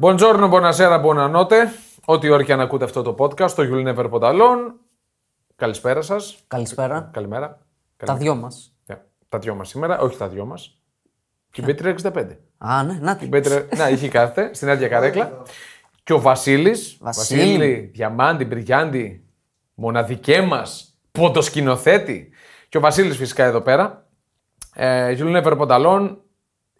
Buongiorno, buonasera, buonanotte. Ό,τι ώρα και αν ακούτε αυτό το podcast, το You'll Never Put Alone. Καλησπέρα σας. Καλησπέρα. Καλημέρα. Τα δυο μας. Yeah. Τα δυο μας σήμερα, όχι τα δυο μας. Και η Πέτρια 65. Α, ναι, να τη. Πέτρια, να, είχε κάθεται στην άδεια καρέκλα. Και ο Βασίλης. Βασίλη. Διαμάντη, Μπριγιάντη, μοναδικέ μας ποντοσκηνοθέτη. Και ο Βασίλης φυσικά εδώ πέρα. Ε, You'll Never Put Alone.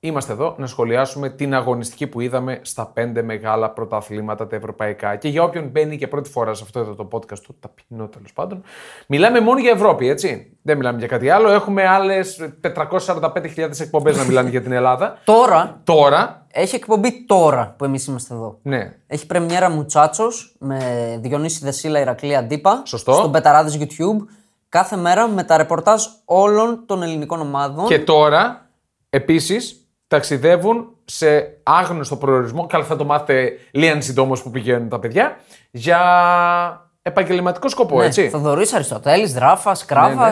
Είμαστε εδώ να σχολιάσουμε την αγωνιστική που είδαμε στα πέντε μεγάλα πρωταθλήματα τα ευρωπαϊκά. Και για όποιον μπαίνει και πρώτη φορά σε αυτό εδώ το podcast του, ταπεινό τέλος πάντων, μιλάμε μόνο για Ευρώπη, έτσι. Δεν μιλάμε για κάτι άλλο. Έχουμε άλλες 445.000 εκπομπές να μιλάνε για την Ελλάδα. Τώρα Τώρα, έχει εκπομπή τώρα που εμείς είμαστε εδώ. ναι, Έχει πρεμιέρα Μουτσάτσος με Διονύση Δεσίλα Ηρακλή Αντίπα. Σωστό. Στον Πεταράδες YouTube. Κάθε μέρα με τα ρεπορτάζ όλων των ελληνικών ομάδων. Και τώρα, επίσης, ταξιδεύουν σε άγνωστο προορισμό. Καλά, θα το μάθετε λίγαν συντόμως που πηγαίνουν τα παιδιά. Για επαγγελματικό σκοπό, ναι, έτσι. Θοδωρής Αριστοτέλης, Δράφα, Κράβας. Ναι, ναι.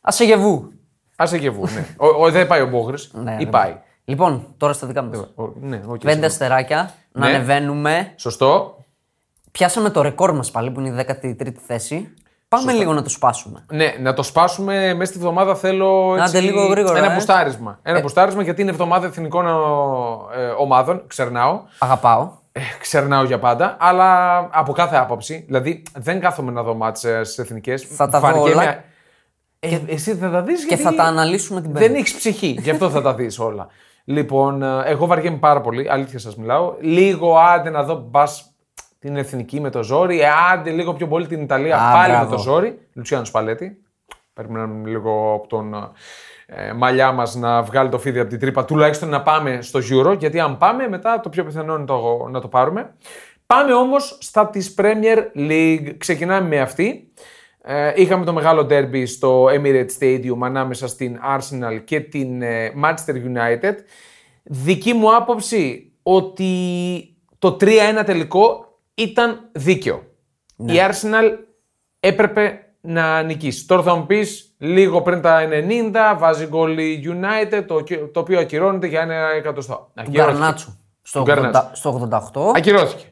Ασεγεβού. Ασεγεβού, ναι. ο, ο, δεν πάει ο Μπόγρη. Ναι, ή ναι. πάει. Λοιπόν, τώρα στα δικά μας. Ο- ναι, οκ, Πέντε συγγνώμη. αστεράκια. Να Ναι. ανεβαίνουμε. Σωστό. Πιάσαμε το ρεκόρ μας πάλι που είναι η 13η θέση. Πάμε λίγο να το σπάσουμε. Ναι, να το σπάσουμε μέσα στη βδομάδα θέλω έτσι, Άντε, λίγο γρήγορα, ένα ε. μπουστάρισμα. Ένα μπουστάρισμα γιατί είναι εβδομάδα εθνικών ε, ομάδων. Ξερνάω. Αγαπάω. Ε, ξερνάω για πάντα, αλλά από κάθε άποψη. Δηλαδή δεν κάθομαι να δω μάτσες στι εθνικές. Θα τα δω όλα. Ε, εσύ θα τα δεις Και θα τα αναλύσουμε την πέμπτη. Δεν έχεις ψυχή, γι' αυτό θα τα δεις όλα. Λοιπόν, ε, εγώ βαριέμαι πάρα πολύ, αλήθεια σας μιλάω. Λίγο άντε να δω μπα την εθνική με το ζόρι, ε, άντε λίγο πιο πολύ την Ιταλία Α, πάλι μπράβο. με το ζόρι. Λουτσιάνο Σπαλέτη. Περιμένουμε λίγο από τον ε, μαλλιά μας να βγάλει το φίδι από την τρύπα, τουλάχιστον να πάμε στο Euro, γιατί αν πάμε μετά το πιο πιθανό είναι το, να το πάρουμε. Πάμε όμως στα της Premier League. Ξεκινάμε με αυτή. Ε, είχαμε το μεγάλο derby στο Emirates Stadium ανάμεσα στην Arsenal και την ε, Manchester United. Δική μου άποψη ότι το 3-1 τελικό ήταν δίκαιο. Η Arsenal έπρεπε να νικήσει. Τώρα θα μου πεις λίγο πριν τα 90 βάζει γκολ η United το, το οποίο ακυρώνεται για ένα εκατοστό. Ακυρώθηκε. Γκαρνάτσο. Στο, Του Γκαρνάτσο. 80 στο 88. Ακυρώθηκε.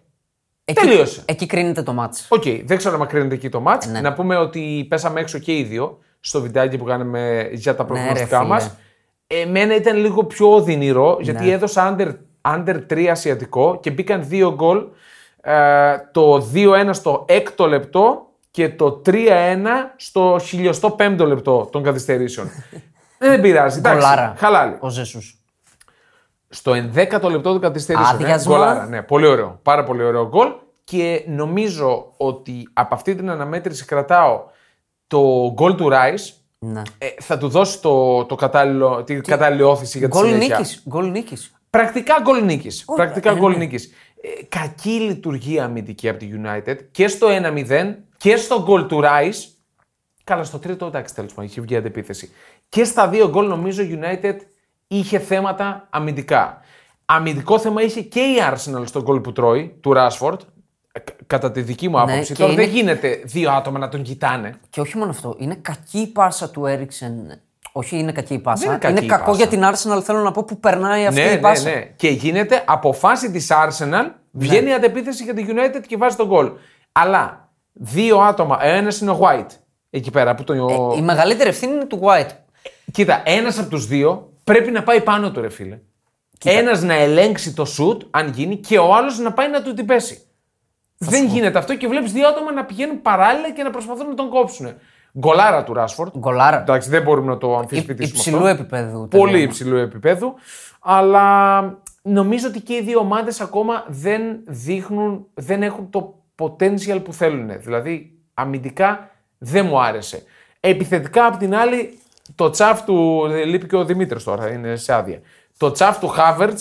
Εκεί, τελείωσε. Εκεί κρίνεται το μάτς. Οκ, δεν ξέρω αν κρίνεται εκεί το μάτς. Ναι. Να πούμε ότι πέσαμε έξω και οι δύο στο βιντεάκι που κάναμε για τα προγνωστικά Ναι, ρε, μας. φίλε. Εμένα ήταν λίγο πιο οδυνηρό γιατί Ναι. έδωσα under, under 3 ασιατικό και μπήκαν δύο γκολ. Ε, το 2-1 στο έκτο λεπτό και το 3-1 στο χιλιοστό πέμπτο λεπτό των καθυστερήσεων. Ε, δεν πειράζει. εντάξει, Γκολάρα. Χαλάλι. Ο Ζεσούς. Στο 11ο λεπτό των καθυστερήσεων. ε, Άδειασμα. γκολάρα. Ναι, πολύ ωραίο. Πάρα πολύ ωραίο γκολ. Και νομίζω ότι από αυτή την αναμέτρηση κρατάω το γκολ του Ράις. Ναι. Ε, θα του δώσει το, το κατάλληλο, την κατάλληλη όθηση για τη Γκολ συνέχεια. νίκης. Γκολ νίκης. Πρακτικά γκολ νίκης. Πρακτικά ε, γκολ ναι. Νίκης. Ε, κακή λειτουργία αμυντική από τη United και στο 1-0 και στο γκολ του Ράις. Καλά, στο τρίτο εντάξει τέλος πάντων, είχε βγει αντεπίθεση. Και στα δύο γκολ νομίζω η United είχε θέματα αμυντικά. Αμυντικό θέμα είχε και η Arsenal στο γκολ που τρώει, του Rashford. ε, κα- Κατά τη δική μου άποψη. Ναι, και Τώρα είναι- δεν γίνεται δύο άτομα να τον κοιτάνε. Και όχι μόνο αυτό. Είναι κακή η πάσα του Έριξεν. Όχι, είναι κακή η πάσα. Δεν είναι κακή η κακό πάσα. για την Arsenal, θέλω να πω, που περνάει αυτή ναι, η ναι, πάσα. ναι. Και γίνεται από φάση της Arsenal, βγαίνει η αντεπίθεση για τη United και βάζει τον γκολ. Αλλά δύο άτομα, ένας είναι ο White εκεί πέρα. Που το... Ε, Η μεγαλύτερη ευθύνη είναι του White. Κοίτα, ένας από τους δύο πρέπει να πάει πάνω του, ρε φίλε. Ένας να ελέγξει το σουτ, αν γίνει, και ο άλλος να πάει να του την πέσει. Δεν γίνεται αυτό και βλέπεις δύο άτομα να πηγαίνουν παράλληλα και να προσπαθούν να τον κόψουν. Γκολάρα του Ράσφορντ. Γκολάρα. Εντάξει, δεν μπορούμε να το Υ- αμφισβητήσουμε. Υψηλού αυτό. επίπεδου. Πολύ τελείωμα. υψηλού επίπεδου. Αλλά νομίζω ότι και οι δύο ομάδες ακόμα δεν δείχνουν, δεν έχουν το potential που θέλουν. Δηλαδή, αμυντικά δεν μου άρεσε. Επιθετικά, απ' την άλλη, το τσαφ του. Λείπει και ο Δημήτρης τώρα, είναι σε άδεια. Το τσαφ του Χάβερτ,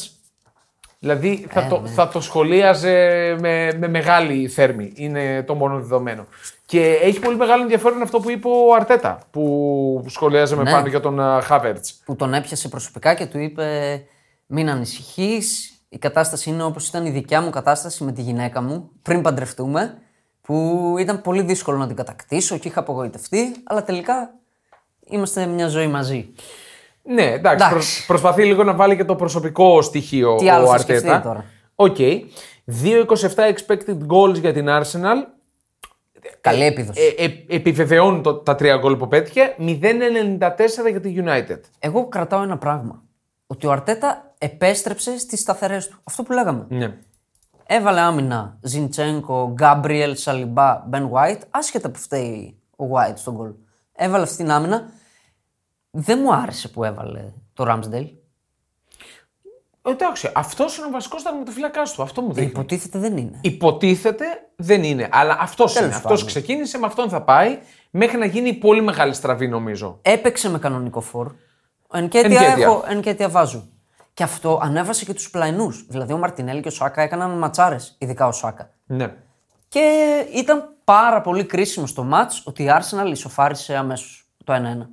δηλαδή θα, το, θα το σχολίαζε με, με μεγάλη θέρμη. Είναι το μόνο δεδομένο. Και έχει πολύ μεγάλο ενδιαφέρον αυτό που είπε ο Αρτέτα, που σχολίαζε με Ναι. πάνω για τον Χάβερτ. Που τον έπιασε προσωπικά και του είπε: Μην ανησυχείς. Η κατάσταση είναι όπως ήταν η δικιά μου κατάσταση με τη γυναίκα μου πριν παντρευτούμε. Που ήταν πολύ δύσκολο να την κατακτήσω και είχα απογοητευτεί. Αλλά τελικά είμαστε μια ζωή μαζί. Ναι, εντάξει. Εντάξει. προσ- προσπαθεί λίγο να βάλει και το προσωπικό στοιχείο Τι ο άλλο θα Αρτέτα. σκεφτεί τώρα; Οκ. 2,27 expected goals για την Arsenal. Καλή επίδοση. Ε, ε, επιβεβαιώνουν το- τα τρία γκολ που πέτυχε. 0,94 για τη United. Εγώ κρατάω ένα πράγμα. Ότι ο Αρτέτα επέστρεψε στις σταθερές του. Αυτό που λέγαμε. Ναι. Έβαλε άμυνα Ζιντσέγκο, Γκάμπριελ, Σαλιμπά, Μπεν White, άσχετα που φταίει ο White στον γκολ. Έβαλε αυτή την άμυνα. Δεν μου άρεσε που έβαλε το Ramsdale. Εντάξει, αυτός είναι ο βασικός τερματοφύλακα του. Αυτό μου δείχνει. Υποτίθεται δεν είναι. Υποτίθεται δεν είναι. Αλλά αυτός είναι. Τέλος Αυτός πάντων. ξεκίνησε, με αυτόν θα πάει μέχρι να γίνει πολύ μεγάλη στραβή νομίζω. Έπαιξε με κανονικό φόρ. Ενκέτια Ενκέτια. έχω, ενκέτια βάζω. Και αυτό ανέβασε και τους πλαϊνούς. Δηλαδή ο Μαρτινέλη και ο Σάκα έκαναν ματσάρες, ειδικά ο Σάκα. Ναι. Και ήταν πάρα πολύ κρίσιμο στο μάτς ότι η Arsenal ισοφάρισε αμέσως το 1-1.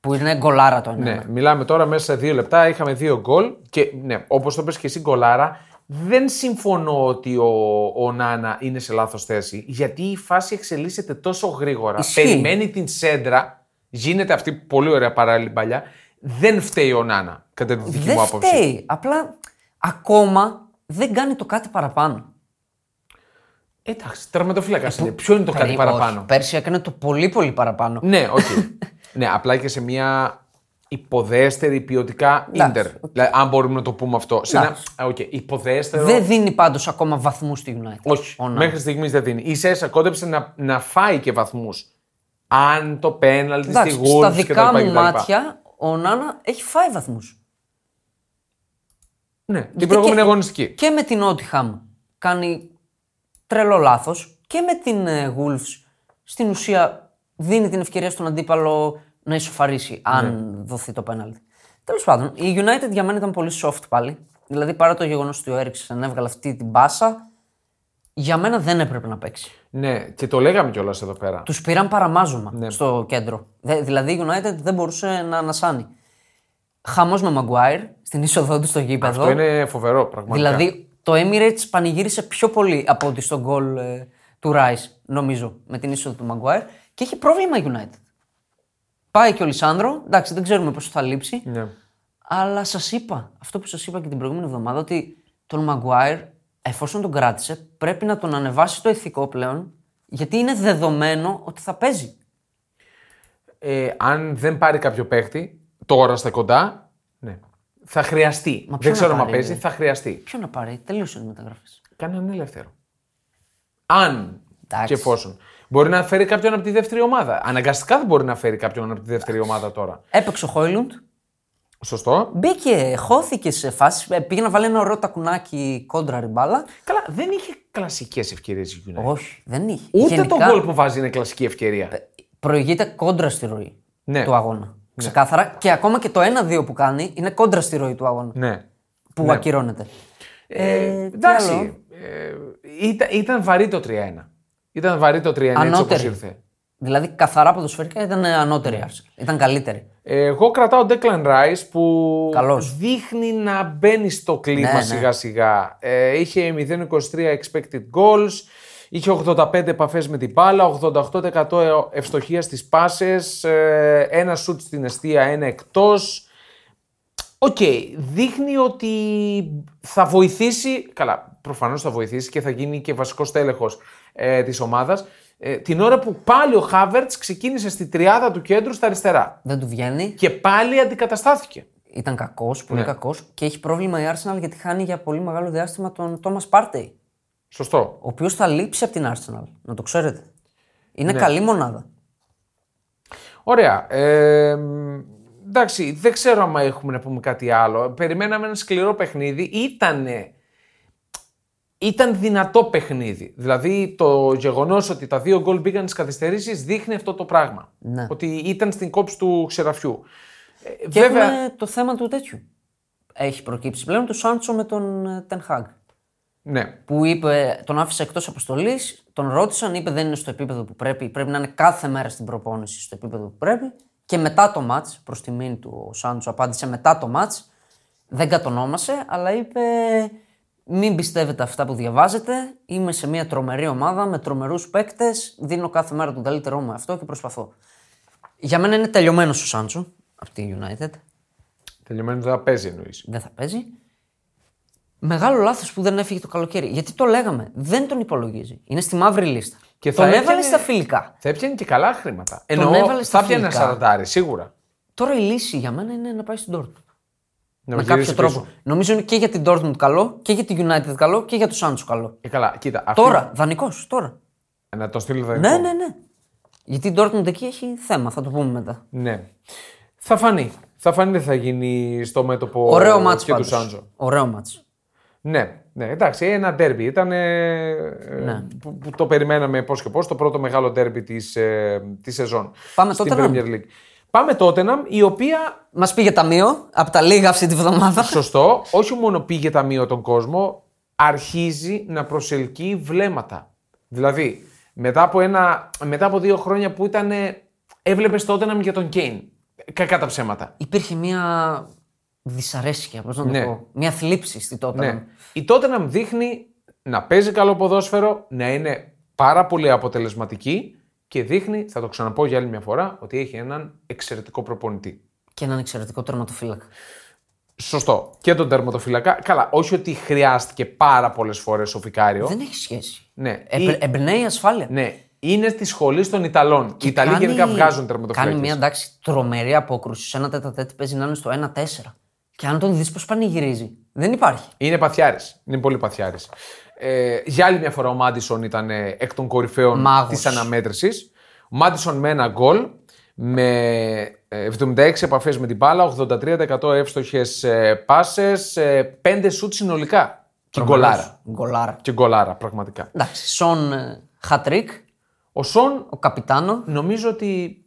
Που είναι γκολάρα το 1-1. Ναι, μιλάμε τώρα μέσα σε δύο λεπτά. Είχαμε δύο γκολ και ναι, όπως το πες και εσύ, γκολάρα. Δεν συμφωνώ ότι ο, ο Νάνα είναι σε λάθος θέση. Γιατί η φάση εξελίσσεται τόσο γρήγορα. Ισχύει. Περιμένει την σέντρα. Γίνεται αυτή πολύ ωραία παράλληλη παλιά. Δεν φταίει ο Νάνα, κατά τη δική Δεν μου άποψη. φταίει. Απλά ακόμα δεν κάνει το κάτι παραπάνω. Εντάξει, τερματοφύλακα είναι. Ποιο είναι το κάτι Ε, παραπάνω; όχι, πέρσι έκανε το πολύ πολύ παραπάνω. Ναι, όχι. ναι, απλά και σε μια υποδέστερη ποιοτικά Εντάξει, Ίντερ. Δηλαδή, αν μπορούμε να το πούμε αυτό. Σε ένα Εντάξει. α, οκ, υποδέστερο. Δεν δίνει πάντως ακόμα βαθμούς στη United. Όχι, Ονάνα. μέχρι στιγμής δεν δίνει. Ίσα ίσα κόντεψε να, να φάει και βαθμούς. Αν το πέναλτι στη Εντάξει, Wolves στα και δικά τα λοιπά μου και τα λοιπά. μάτια ο Ονάνα έχει φάει βαθμούς. Ναι, την προηγούμενη αγωνιστική. Και με την Νότιχαμ κάνει τρελό λάθος. Και με την ε, Wolves στην ουσία δίνει την ευκαιρία στον αντίπαλο να ισοφαρίσει, αν Ναι. δοθεί το πέναλτι. Τέλος πάντων, η United για μένα ήταν πολύ soft πάλι. Δηλαδή, παρά το γεγονός ότι ο Έριξεν έβγαλε αυτή την μπάσα, για μένα δεν έπρεπε να παίξει. Ναι, και το λέγαμε κιόλας εδώ πέρα. Τους πήραν παραμάζωμα Ναι. στο κέντρο. Δε- δηλαδή η United δεν μπορούσε να ανασάνει. Χαμός με Maguire στην είσοδό του στο γήπεδο. Αυτό είναι φοβερό πραγματικά. Δηλαδή το Emirates πανηγύρισε πιο πολύ από ότι στον γκολ ε, του Rice, νομίζω, με την είσοδο του Maguire και έχει πρόβλημα η United. Πάει και ο Λισάνδρο, εντάξει, δεν ξέρουμε πόσο θα λείψει. Ναι. Αλλά σας είπα, αυτό που σας είπα και την προηγούμενη εβδομάδα, ότι τον Maguire, εφόσον τον κράτησε, πρέπει να τον ανεβάσει στο ηθικό πλέον, γιατί είναι δεδομένο ότι θα παίζει. Ε, αν δεν πάρει κάποιο παίχτη, τώρα στα κοντά, ναι. θα χρειαστεί. Μα ποιον δεν ξέρω να αν πάρει, παίζει, ρε. θα χρειαστεί. Ποιο να πάρει, τελείωσαν οι μεταγραφές. Κάνε έναν ελεύθερο. Αν Εντάξει. και εφόσον. Μπορεί να φέρει κάποιον από τη δεύτερη ομάδα. Αναγκαστικά δεν μπορεί να φέρει κάποιον από τη δεύτερη ομάδα τώρα. Έπαιξε ο Χόιλουντ, Σωστό. μπήκε, χώθηκε σε φάση, πήγε να βάλει ένα ωραίο τακουνάκι κόντρα ριμπάλα. Καλά, δεν είχε κλασικές ευκαιρίες η United. Όχι, δεν είχε. Ούτε Γενικά, το γκολ που βάζει είναι κλασική ευκαιρία. Προηγείται κόντρα στη ροή Ναι. του αγώνα. Ξεκάθαρα. Και ακόμα και το 1-2 που κάνει είναι κόντρα στη ροή του αγώνα. ναι. Που Ναι. ακυρώνεται. Ε, τι άλλο; εντάξει. Ε, ήταν, ήταν βαρύ το 3-1. Ήταν βαρύ το 3-1 έτσι όπως Ανώτερη. ήρθε. Δηλαδή, καθαρά ποδοσφαιρικά ήταν ανώτερη η Arsenal. Ήταν καλύτερη. Εγώ κρατάω Declan Rice που Καλός. δείχνει να μπαίνει στο κλίμα Ναι, ναι. σιγά σιγά. Ε, είχε 0,23 expected goals, είχε 85 επαφές με την μπάλα, 88% ευστοχία στις πάσες, ε, ένα σουτ στην εστία, ένα εκτός. Οκ, δείχνει ότι θα βοηθήσει, καλά, προφανώς θα βοηθήσει και θα γίνει και βασικό στέλεχος ε, της ομάδας, ε, την ώρα που πάλι ο Χάβερτς ξεκίνησε στη τριάδα του κέντρου στα αριστερά. Δεν του βγαίνει. Και πάλι αντικαταστάθηκε. Ήταν κακός, πολύ Ναι. κακός. Και έχει πρόβλημα η Arsenal γιατί χάνει για πολύ μεγάλο διάστημα τον Thomas Partey. Σωστό. Ο οποίος θα λείψει από την Arsenal. Να το ξέρετε. Είναι Ναι. καλή μονάδα. Ωραία. Ε, εντάξει, δεν ξέρω αν έχουμε να πούμε κάτι άλλο. Περιμέναμε ένα σκληρό παιχνίδι. Ήτανε, ήταν δυνατό παιχνίδι. Δηλαδή το γεγονός ότι τα δύο γκολ μπήκαν στις καθυστερήσεις δείχνει αυτό το πράγμα. Ναι. Ότι ήταν στην κόψη του ξεραφιού. Ε, Και βέβαια. έχουμε το θέμα του τέτοιου. Έχει προκύψει πλέον το Σάντσο με τον ε, Ten Hag. Ναι. Που είπε, τον άφησε εκτός αποστολής, τον ρώτησαν, είπε δεν είναι στο επίπεδο που πρέπει. Πρέπει να είναι κάθε μέρα στην προπόνηση στο επίπεδο που πρέπει. Και μετά το ματ, προς τιμήν του ο Σάντσο απάντησε μετά το ματ, δεν κατονόμασε, αλλά είπε μην πιστεύετε αυτά που διαβάζετε. Είμαι σε μια τρομερή ομάδα με τρομερούς παίκτες. Δίνω κάθε μέρα τον καλύτερό μου αυτό και προσπαθώ. Για μένα είναι τελειωμένος ο Σάντσο από τη United. Τελειωμένος δεν θα παίζει εννοείς. Δεν θα παίζει. Μεγάλο λάθος που δεν έφυγε το καλοκαίρι. Γιατί το λέγαμε. Δεν τον υπολογίζει. Είναι στη μαύρη λίστα. Και τον θα έβαλε έπιανε- στα φιλικά. Θα έπιανε και καλά χρήματα. Εννοώ, έβαλε στα θα έπιανε ένα φιλικά. σαραντάρι, σίγουρα. Τώρα η λύση για μένα είναι να πάει στην Dortmund. Να με γυρίσει κάποιο πίσω. τρόπο. Νομίζω είναι και για την Dortmund καλό και για την United καλό και για το Sancho καλό. Ε, καλά, κοίτα. αυτή- Τώρα, δανεικός, τώρα. Να τον στείλει δανεικό. Ναι, ναι, ναι. Γιατί η Dortmund εκεί έχει θέμα, θα το πούμε μετά. Ναι. Θα φανεί. Θα φανεί τι θα γίνει στο μέτωπο Ωραίο μάτς και του πάντως. Σάντζο. Ωραίο μάτς. Ναι, ναι, εντάξει, ένα ντέρμπι. Ήταν Ναι. που, που το περιμέναμε πώς και πώς. Το πρώτο μεγάλο ντέρμπι της ε, της σεζόν. Πάμε στην Tottenham. Premier League. Πάμε Tottenham, η οποία Μας πήγε ταμείο από τα λίγα αυτή τη βδομάδα. σωστό, όχι μόνο πήγε ταμείο τον κόσμο, αρχίζει να προσελκύει βλέμματα. Δηλαδή, μετά από, ένα, μετά από δύο χρόνια που ήταν. Έβλεπες τότε για τον Κέιν. Κακά τα ψέματα. Υπήρχε μια δυσαρέσκεια, πώς να το Ναι. πω. Μια θλίψη στη τότε. Ναι. Η Tottenham δείχνει να παίζει καλό ποδόσφαιρο, να είναι πάρα πολύ αποτελεσματική και δείχνει, θα το ξαναπώ για άλλη μια φορά, ότι έχει έναν εξαιρετικό προπονητή. Και έναν εξαιρετικό τερματοφύλακα. Σωστό. Και τον τερματοφυλακά. Καλά, όχι ότι χρειάστηκε πάρα πολλές φορές ο Φικάριο. Δεν έχει σχέση. Ναι. Ε, Ή- Εμπνέει ασφάλεια. ναι. Είναι στη σχολή των Ιταλών. Οι Ιταλοί Κάνει- γενικά βγάζουν τερματοφυλακέ. Κάνει μια εντάξει τρομερή απόκρουση. Σε ένα τέτα παίζει να είναι στο 1-4. Και αν τον δεις πώς πανηγυρίζει, δεν υπάρχει. Είναι παθιάρης. Είναι πολύ παθιάρης. Ε, για άλλη μια φορά ο Μάντισον ήταν ε, εκ των κορυφαίων Μάγος. της αναμέτρησης. Ο Μάντισον με ένα γκολ, με ε, 76 επαφές με την μπάλα, 83% εύστοχες πάσες, 5 σουτ συνολικά. Και γκολάρα. Γκολάρα. Και γκολάρα, πραγματικά. Εντάξει, Σον ε, Χατρίκ, Ο Σον ο καπιτάνο. νομίζω ότι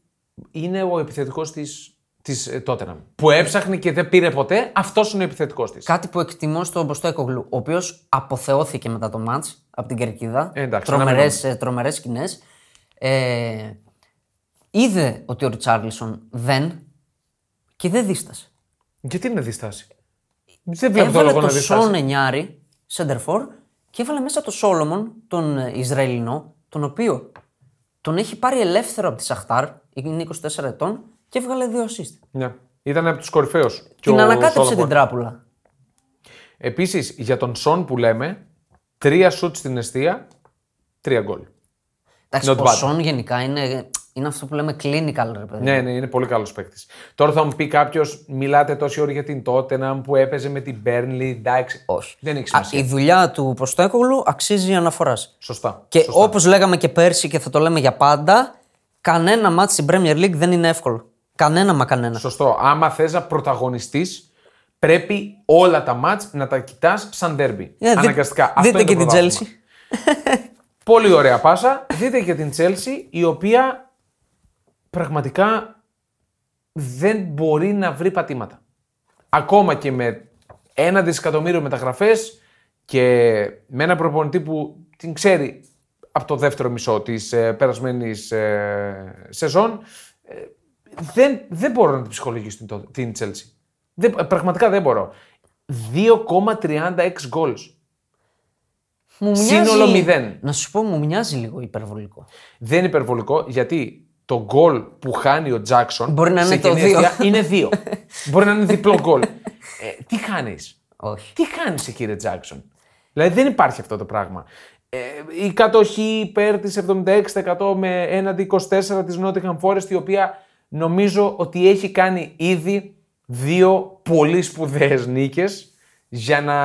είναι ο επιθετικός της, της ε, Tottenham. Που έψαχνε και δεν πήρε ποτέ, αυτός είναι ο επιθετικός της. Κάτι που εκτιμώ στον Μποστέκογλου, ο οποίος αποθεώθηκε μετά το μάτς από την Κερκίδα. Ε, εντάξει, να τρομερές, ε, τρομερές σκηνές. Ε, είδε ότι ο Ριτσάρλισον δεν και δεν δίστασε. Γιατί είναι δίσταση. Δεν βλέπω το Έβαλε λόγο το να διστάσει. Σον Ενιάρη, Σέντερφορ, και έβαλε μέσα το Σόλομον, τον ε, Ισραηλινό, τον οποίο τον έχει πάρει ελεύθερο από τη Σαχτάρ, είναι 24 ετών, και έβγαλε δύο assist. Ναι. Ήταν από τους κορυφαίους. Την ανακάτεψε την τράπουλα. Επίσης, για τον Σον που λέμε, τρία σουτ στην αιστεία, τρία γκολ. Εντάξει, Not ο bad. Σον γενικά είναι, είναι αυτό που λέμε clinical, ρε παιδί. Ναι, ναι, είναι πολύ καλός παίκτης. Τώρα θα μου πει κάποιος, μιλάτε τόση ώρα για την Tottenham που έπαιζε με την Burnley. Εντάξει. Όχι. Δεν έχει Α, σημασία. η δουλειά του Ποστέκογλου αξίζει αναφοράς. Σωστά. Και Σωστά. όπως λέγαμε και πέρσι και θα το λέμε για πάντα, κανένα μάτι στην Premier League δεν είναι εύκολο. Κανένα μα κανένα. Σωστό. Άμα θες να πρωταγωνιστείς, πρέπει όλα τα μάτς να τα κοιτάς σαν ντέρμπι. Ε, δι- Αναγκαστικά. Αυτό Δείτε είναι και το την πρωτάθλημα. Chelsea. Πολύ ωραία πάσα. Δείτε και την Chelsea, η οποία πραγματικά δεν μπορεί να βρει πατήματα. Ακόμα και με ένα δισεκατομμύριο μεταγραφές και με ένα προπονητή που την ξέρει από το δεύτερο μισό της ε, περασμένης ε, σεζόν, ε, δεν, δεν μπορώ να την ψυχολογήσω την, το- την Chelsea. Δεν, ε, πραγματικά δεν μπορώ. 2,36 goals. Μου Σύνολο μηδέν. Να σου πω, μου μοιάζει λίγο υπερβολικό. Δεν είναι υπερβολικό γιατί το γκολ που χάνει ο Τζάξον Μπορεί να σε είναι το κοινή δύο. αιστεία είναι δύο. Μπορεί να είναι διπλό γκολ. Ε, τι χάνεις; Όχι. Τι χάνεις, κύριε Τζάξον. Δηλαδή δεν υπάρχει αυτό το πράγμα. Ε, η κατοχή υπέρ της 76% με έναντι 24% της Nottingham Forest, η οποία νομίζω ότι έχει κάνει ήδη δύο πολύ σπουδαίες νίκες για, να,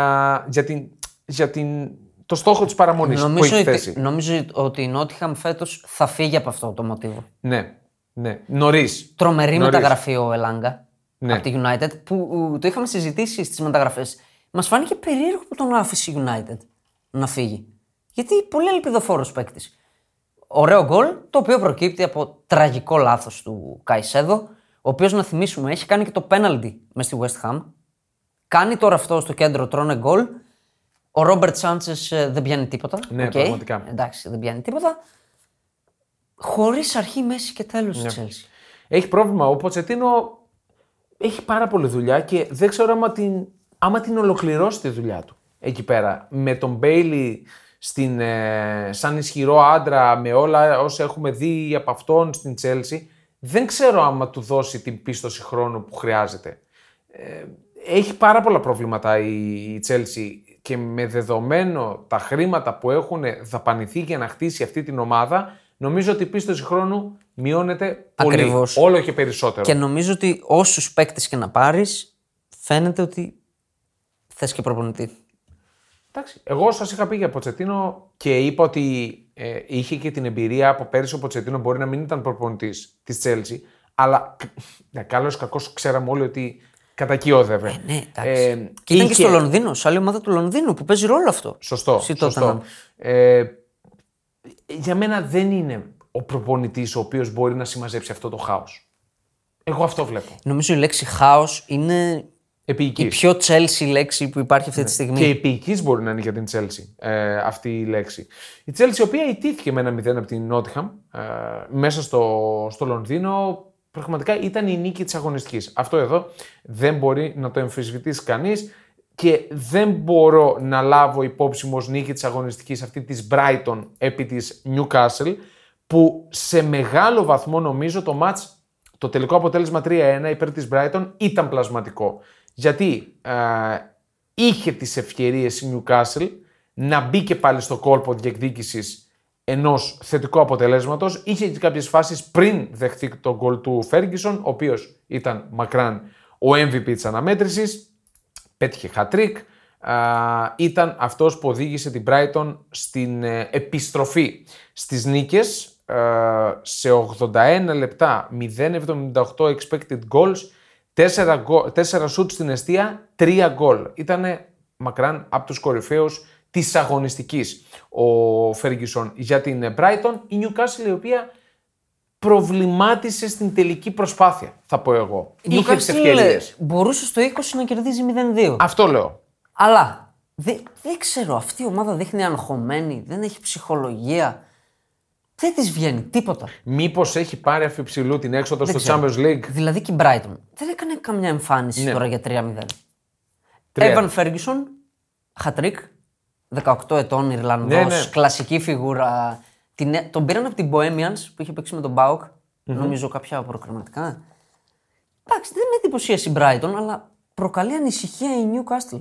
για, την, για την, το στόχο της παραμονής που Νομίζω έχει θέσει. ότι, νομίζω ότι η Νότιχαμ φέτος θα φύγει από αυτό το μοτίβο. Ναι, ναι. Νωρίς. Τρομερή Νωρίς. μεταγραφή ο Ελάγκα Ναι. από τη United που ου, το είχαμε συζητήσει στις μεταγραφές. Μας φάνηκε περίεργο που τον άφησε η United να φύγει. Γιατί πολύ ελπιδοφόρος παίκτης. Ωραίο γκολ, το οποίο προκύπτει από τραγικό λάθος του Καϊσέδο, ο οποίος να θυμίσουμε έχει κάνει και το πέναλτι με τη West Ham. Κάνει τώρα αυτό στο κέντρο, τρώνε γκολ. Ο Ρόμπερτ Σάντσες δεν πιάνει τίποτα. Ναι, Οκ. πραγματικά. Εντάξει, δεν πιάνει τίποτα. Χωρίς αρχή, μέση και τέλος Ναι. τη Chelsea. Έχει πρόβλημα. Ο Ποτσετίνο έχει πάρα πολλή δουλειά και δεν ξέρω άμα την, άμα την ολοκληρώσει τη δουλειά του εκεί πέρα. Με τον Μπέιλι στην, ε, σαν ισχυρό άντρα, με όλα όσα έχουμε δει από αυτόν στην Τσέλσι, δεν ξέρω άμα του δώσει την πίστοση χρόνου που χρειάζεται. Ε, έχει πάρα πολλά προβλήματα η, η Chelsea και με δεδομένο τα χρήματα που έχουν δαπανηθεί για να χτίσει αυτή την ομάδα, νομίζω ότι η πίστοση χρόνου μειώνεται πολύ. Ακριβώς. Όλο και περισσότερο. Και νομίζω ότι όσους παίκτες και να πάρεις, φαίνεται ότι θες και προπονητή. Εντάξει, εγώ σας είχα πει για Ποτσετίνο και είπα ότι ε, είχε και την εμπειρία από πέρυσι ο Ποτσετίνο μπορεί να μην ήταν προπονητής της Τσέλση, αλλά ναι, καλό ή κακό ξέραμε όλοι ότι κατακιόδευε. Ναι, εντάξει. και ήταν και στο Λονδίνο, σε άλλη ομάδα του Λονδίνου που παίζει ρόλο αυτό. Σωστό. Στη σωστό. Tottenham. Ε, για μένα δεν είναι ο προπονητής ο οποίος μπορεί να συμμαζέψει αυτό το χάος. Εγώ αυτό βλέπω. Νομίζω η λέξη χάος είναι Επίοικη. η πιο Chelsea λέξη που υπάρχει αυτή τη στιγμή. Και επίοικη μπορεί να είναι για την Chelsea ε, αυτή η λέξη. Η Chelsea, η οποία ιτήθηκε με ένα 0 από την Νότιχαμ ε, μέσα στο, στο Λονδίνο, πραγματικά ήταν η νίκη της αγωνιστικής. Αυτό εδώ δεν μπορεί να το εμφισβητήσει κανείς και δεν μπορώ να λάβω υπόψη μου ως νίκη της αγωνιστικής αυτή της Brighton επί της Newcastle που σε μεγάλο βαθμό νομίζω το match, το τελικό αποτέλεσμα 3-1 υπέρ της Brighton ήταν πλασματικό. Γιατί ε, είχε τις ευκαιρίες η Newcastle να μπει και πάλι στο κόλπο διεκδίκησης ενός θετικού αποτελέσματος. Είχε και κάποιες φάσεις πριν δεχτεί το γκολ του Ferguson, ο οποίος ήταν μακράν ο MVP της αναμέτρησης πέτυχε hat-trick. Ήταν αυτός που οδήγησε την Brighton στην ε, επιστροφή στις νίκες ε, σε 81 λεπτά, 0,78 expected goals, 4, γκο- 4 shoot στην αιστεία, 3 γκολ. Ήταν μακράν από τους κορυφαίους της αγωνιστικής ο Ferguson για την Brighton. Η Newcastle η οποία προβλημάτισε στην τελική προσπάθεια, θα πω εγώ. Η Είχε τις Newcastle ευκαιρίες. μπορούσε στο 20 να κερδίζει 0-2. Αυτό λέω. Αλλά δεν, δεν ξέρω, αυτή η ομάδα δείχνει αγχωμένη, δεν έχει ψυχολογία. Δεν της βγαίνει τίποτα. Μήπως έχει πάρει αφιψηλού την έξοδο στο ξέρω. Champions League; Δηλαδή και η Brighton δεν έκανε καμιά εμφάνιση Ναι. τώρα για 3-0. Τρία. Evan Ferguson, χατρίκ, 18 ετών Ιρλανδός, Ναι, ναι. κλασική φιγούρα. Την, ε- τον πήραν από την Bohemians που είχε παίξει με τον Μπάουκ, νομίζω κάποια προκριματικά. Εντάξει, δεν με εντυπωσίασε η Brighton, αλλά προκαλεί ανησυχία η Newcastle.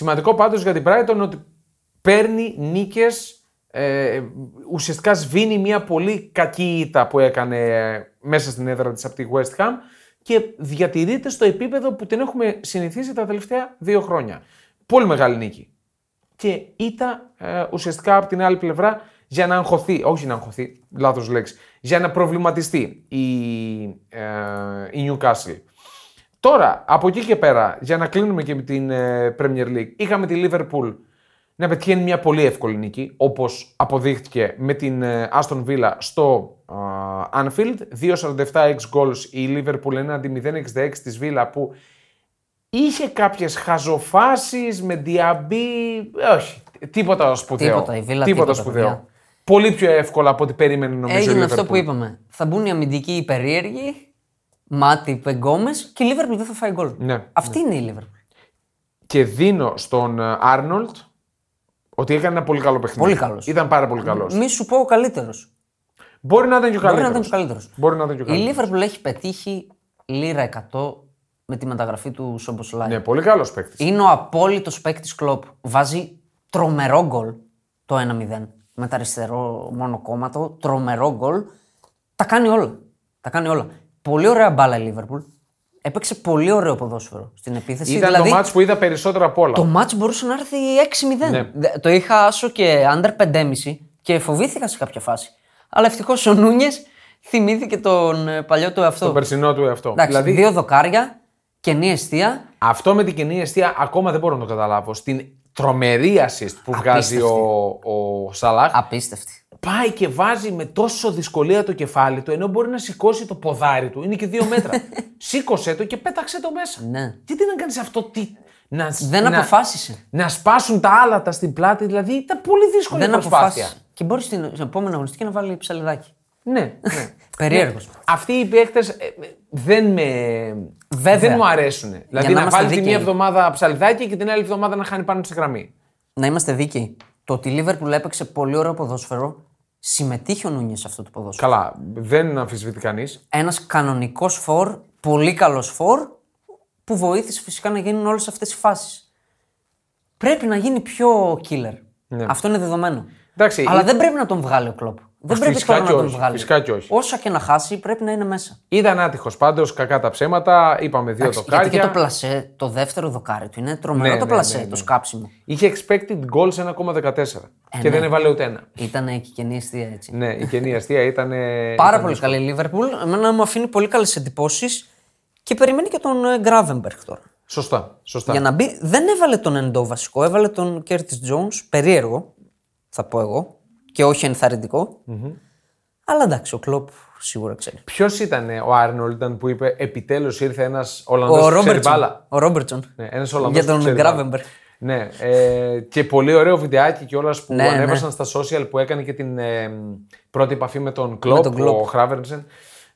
Σημαντικό πάντως για την Brighton ότι παίρνει νίκες. Ε, ουσιαστικά σβήνει μια πολύ κακή ήττα που έκανε ε, μέσα στην έδρα της από τη West Ham και διατηρείται στο επίπεδο που την έχουμε συνηθίσει τα τελευταία δύο χρόνια. Πολύ μεγάλη νίκη. Και ήττα ε, ουσιαστικά από την άλλη πλευρά για να αγχωθεί, όχι να αγχωθεί, λάθος λέξη, για να προβληματιστεί η, ε, η Newcastle. Τώρα, από εκεί και πέρα, για να κλείνουμε και με την ε, Premier League, είχαμε τη Liverpool να πετυχαίνει μια πολύ εύκολη νίκη, όπως αποδείχτηκε με την ε, Aston Villa στο ε, Anfield. 2,47 ex goals η Liverpool έναντι 0,66 της Villa που είχε κάποιες χαζοφάσεις με διαμπή, ε, όχι, τίποτα σπουδαίο. Τίποτα, η Villa τίποτα, σπουδαίο. παιδιά. Πολύ πιο εύκολα από ό,τι περίμενε νομίζω η Έγινε αυτό Liverpool. που είπαμε. Θα μπουν οι αμυντικοί υπερίεργοι, Μάτι, Πεγκόμε και η Liverpool δεν θα φάει γκολ. Ναι, Αυτή είναι η Liverpool. και δίνω στον Άρνολτ ότι έκανε ένα πολύ καλό παιχνίδι. Πολύ καλός. Ήταν πάρα πολύ καλός. Μη σου πω ο καλύτερος. Μπορεί να ήταν και ο Μπορεί να καλύτερος. ήταν και ο καλύτερος. Μπορεί να ήταν και ο Η καλύτερος. Liverpool έχει πετύχει λίρα 100 με τη μεταγραφή του Σόμποσλάι. Ναι, πολύ καλός παίκτης. Είναι ο απόλυτος παίκτης κλοπ. Βάζει τρομερό γκολ το 1-0. Με τα αριστερό μονοκόμματο, τρομερό γκολ. Τα κάνει όλα. Τα κάνει όλα. Πολύ ωραία μπάλα η Liverpool. Έπαιξε πολύ ωραίο ποδόσφαιρο στην επίθεση. Ήταν δηλαδή, το μάτς που είδα περισσότερα απ' όλα. το μάτς μπορούσε να έρθει 6-0. Ναι. Δε- Το είχα άσο και under 5,5 και φοβήθηκα σε κάποια φάση. Αλλά ευτυχώς ο Νούνιες θυμήθηκε τον ε, παλιό του εαυτό. Το περσινό του εαυτό. Εντάξει, δηλαδή, δύο δοκάρια, κενή αιστεία. αυτό με την κοινή αιστεία ακόμα δεν μπορώ να το καταλάβω. Στην τρομερή assist που βγάζει ο, ο Σαλάχ. Απίστευτη. Πάει και βάζει με τόσο δυσκολία το κεφάλι του, ενώ μπορεί να σηκώσει το ποδάρι του, είναι και δύο μέτρα. Σήκωσε το και πέταξε το μέσα. Ναι. Τι τι να κάνεις αυτό, τι. Να, Δεν να, αποφάσισε. να σπάσουν τα άλατα στην πλάτη, δηλαδή ήταν πολύ δύσκολη Δεν προσπάθεια. αποφάσισε. Και μπορεί στην, στην επόμενη αγωνιστική να βάλει ψαλιδάκι. Ναι, ναι. Περίεργος. Αυτοί οι παίκτες δεν με. Βέβαια. Δεν μου αρέσουν. Δηλαδή να να, είμαστε βάλεις τη μία δίκαιοι. εβδομάδα ψαλιδάκι και την άλλη εβδομάδα να χάνει πάνω στη γραμμή. Να είμαστε δίκαιοι. Το ότι η Λίβερπουλ έπαιξε πολύ ωραίο ποδόσφαιρο, συμμετείχε ο Νούνιες σε αυτό το ποδόσφαιρο. Καλά, δεν αμφισβητεί κανείς. Ένας κανονικός φορ, πολύ καλός φορ, που βοήθησε φυσικά να γίνουν όλες αυτές οι φάσεις. Πρέπει να γίνει πιο killer. Αυτό είναι δεδομένο. Ναι. Εντάξει, Αλλά ή- δεν πρέπει να τον βγάλει ο κλοπ. Δεν πρέπει Φυσικά τώρα και να τον όχι, βγάλει. φυσικά και όχι. Όσα και να χάσει, πρέπει να είναι μέσα. Ήταν άτυχος πάντως, κακά τα ψέματα. Είπαμε δύο Εντάξει, δοκάρια. γιατί και το πλασέ, το δεύτερο δοκάρι του είναι τρομερό Ναι, το ναι, πλασέ, ναι, ναι. το σκάψιμο. Είχε expected goals 1,14 και ναι. δεν έβαλε ούτε ένα. Ήταν η κενή εστία έτσι. ναι, η κενή εστία ήταν. Πάρα πολύ καλή η Λίβερπουλ. Εμένα μου αφήνει πολύ καλές εντυπώσεις και περιμένει και τον Γκράβενμπεργκ τώρα. Σωστά. σωστά. Για να μπει, δεν έβαλε τον Έντο βασικό, έβαλε τον Κέρτη Jones. Περίεργο, θα πω εγώ. Και όχι ενθαρρυντικό. Αλλά εντάξει, ο Κλοπ σίγουρα ξέρει. Ποιος ήταν ο Άρνολντ που είπε Επιτέλους ήρθε ένας Ολλανδός Ο που ξέρει Ρόμπερτσον. μπάλα. Ο Ρόμπερτσον. Ναι, ένας Ολλανδός Για που τον ξέρει μπάλα. Γκράβενμπεργκ. Ναι, ε, και πολύ ωραίο βιντεάκι κιόλα που Ναι, ανέβασαν στα social που έκανε και την ε, πρώτη επαφή με τον Κλοπ, τον Klopp. ο Χράβερνσεν.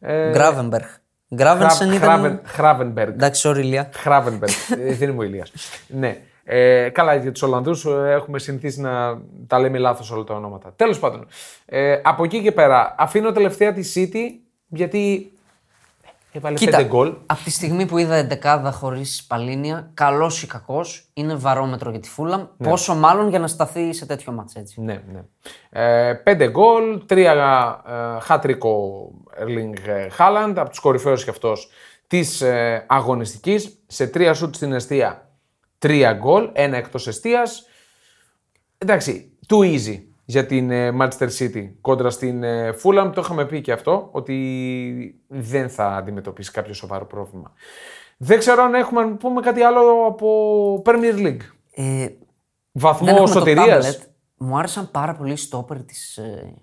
Ε, Γκράβενμπεργκ. Γκράβενσεν ήταν. Χράβεν- Χράβενμπεργκ. Εντάξει, sorry, Ηλία. Χράβενμπεργκ. Ε, Δεν είμαι ο Ηλίας. ναι. Ε, καλά, για τους Ολλανδούς έχουμε συνηθίσει να τα λέμε λάθος όλα τα ονόματα. Τέλος πάντων, ε, από εκεί και πέρα αφήνω τελευταία τη City γιατί έβαλε Κοίτα, πέντε γκολ. από τη στιγμή που είδα εντεκάδα χωρίς Παλίνια, καλός ή κακός, είναι βαρόμετρο για τη Φούλαμ. Ναι. Πόσο μάλλον για να σταθεί σε τέτοιο μάτς έτσι. Ναι, ναι. Ε, πέντε γκολ, τρία ε, χάτρικο Ερλίνγκ Χάλαντ, από τους κορυφαίους και αυτός της ε, αγωνιστικής. Σε τρία σουτ στην αιστεία, τρία γκολ, ένα εκτός αιστείας. Εντάξει, too easy για την ε, Manchester City κόντρα στην ε, Fulham. Το είχαμε πει και αυτό, ότι δεν θα αντιμετωπίσει κάποιο σοβαρό πρόβλημα. Δεν ξέρω αν έχουμε να πούμε κάτι άλλο από Premier League. Ε, δεν Βαθμό έχουμε το σωτηρίας. tablet. Μου άρεσαν πάρα πολύ οι στόπερ της, ε,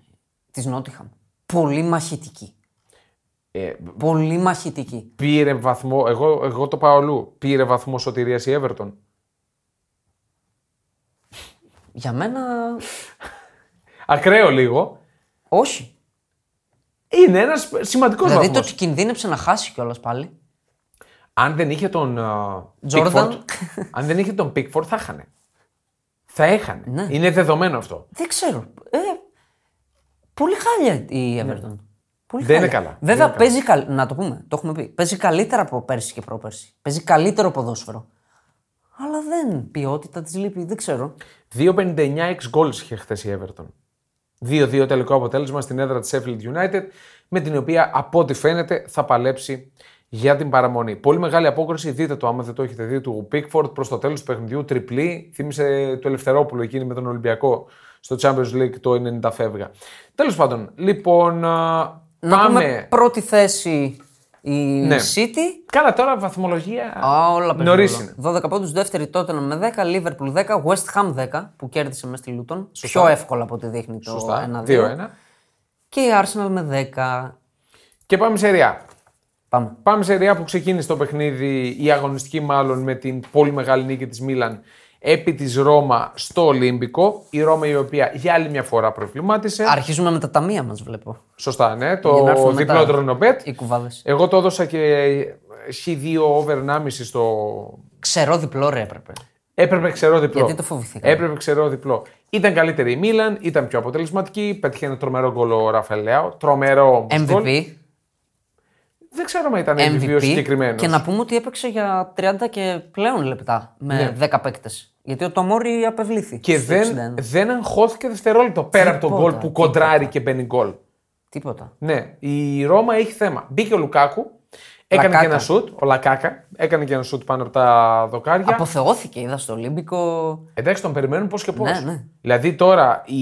της Νότιχαμ. Πολύ μαχητική. Ε, Πολύ μαχητική. Πήρε βαθμό, εγώ, εγώ το πάω αλλού. Πήρε βαθμό σωτηρίας η Everton. Για μένα, Ακραίο λίγο. όχι. Είναι ένας σημαντικός Δηλαδή βαθμός. το ότι κινδύνεψε να χάσει κιόλας πάλι. Αν δεν είχε τον uh, Jordan. Pickford, αν δεν είχε τον Pickford θα είχανε. Θα έχανε. Ναι. Είναι δεδομένο αυτό. Δεν ξέρω. Ε, πολύ χάλια η Everton. Πολύ Δεν χάλια. είναι καλά. Βέβαια Δεν είναι παίζει καλ... Να το πούμε, το έχουμε πει. Παίζει καλύτερα από πέρσι και πρόπερσι. Παίζει καλύτερο ποδόσφαιρο. Αλλά δεν. Ποιότητα της λείπει, δεν ξέρω. 2,59 ex goals είχε χθες η Everton. 2-2 τελικό αποτέλεσμα στην έδρα της Sheffield United, με την οποία από ό,τι φαίνεται θα παλέψει για την παραμονή. Πολύ μεγάλη απόκριση, δείτε το άμα δεν το έχετε δει, του Pickford προς το τέλος του παιχνιδιού. Τριπλή, θύμισε το Ελευθερόπουλο εκείνη με τον Ολυμπιακό στο Champions League το 90 φεύγα. Τέλος πάντων, λοιπόν, α, Να πάμε. πούμε πρώτη θέση η Ναι. City. Καλά, τώρα βαθμολογία. Α, όλα Νωρίς παίζουν. είναι. 12 πόντους, δεύτερη τότε με 10, Liverpool 10, West Ham 10 που κέρδισε μες στη Luton. Πιο εύκολα από ό,τι δείχνει το Σωστά. 1-2. 2-1. Και η Arsenal με 10. Και πάμε σε Ριά. Πάμε. Πάμε σε Ριά που ξεκίνησε το παιχνίδι, η αγωνιστική μάλλον με την πολύ μεγάλη νίκη της Μίλαν επί της Ρώμα στο Ολύμπικο. Η Ρώμα η οποία για άλλη μια φορά προβλημάτισε. Αρχίζουμε με τα ταμεία μας, βλέπω. Σωστά, ναι, Για να το έρθουμε διπλό μετά. τρονοπέτ. Οι κουβάδες. Εγώ το έδωσα και χ2 over 1,5 στο... Ξερό διπλό ρε έπρεπε. Έπρεπε ξερό διπλό. Γιατί το φοβηθήκαμε. Έπρεπε ξερό διπλό. Ήταν καλύτερη η Μίλαν, ήταν πιο αποτελεσματική. Πέτυχε ένα τρομερό γκολ ο Ραφαέλ Λέαο. Τρομερό όμως γκολ. MVP. Δεν ξέρω αν ήταν MVP, ο MVP. συγκεκριμένος. Και να πούμε ότι έπαιξε για 30 και πλέον λεπτά με 10 παίκτες. Γιατί ο Τομόρι απευλήθη. Και στο δεν, 61. δεν αγχώθηκε δευτερόλεπτο πέρα από τον Τίποτα, γκολ που κοντράρει και μπαίνει γκολ. Τίποτα. Ναι, η Ρώμα έχει θέμα. Μπήκε ο Λουκάκου, έκανε Λακάκα. και ένα σουτ, ο Λακάκα, έκανε και ένα σουτ πάνω από τα δοκάρια. Αποθεώθηκε, είδα στο Ολύμπικο. Εντάξει, τον περιμένουν πώ και πώ. Ναι, ναι. Δηλαδή τώρα η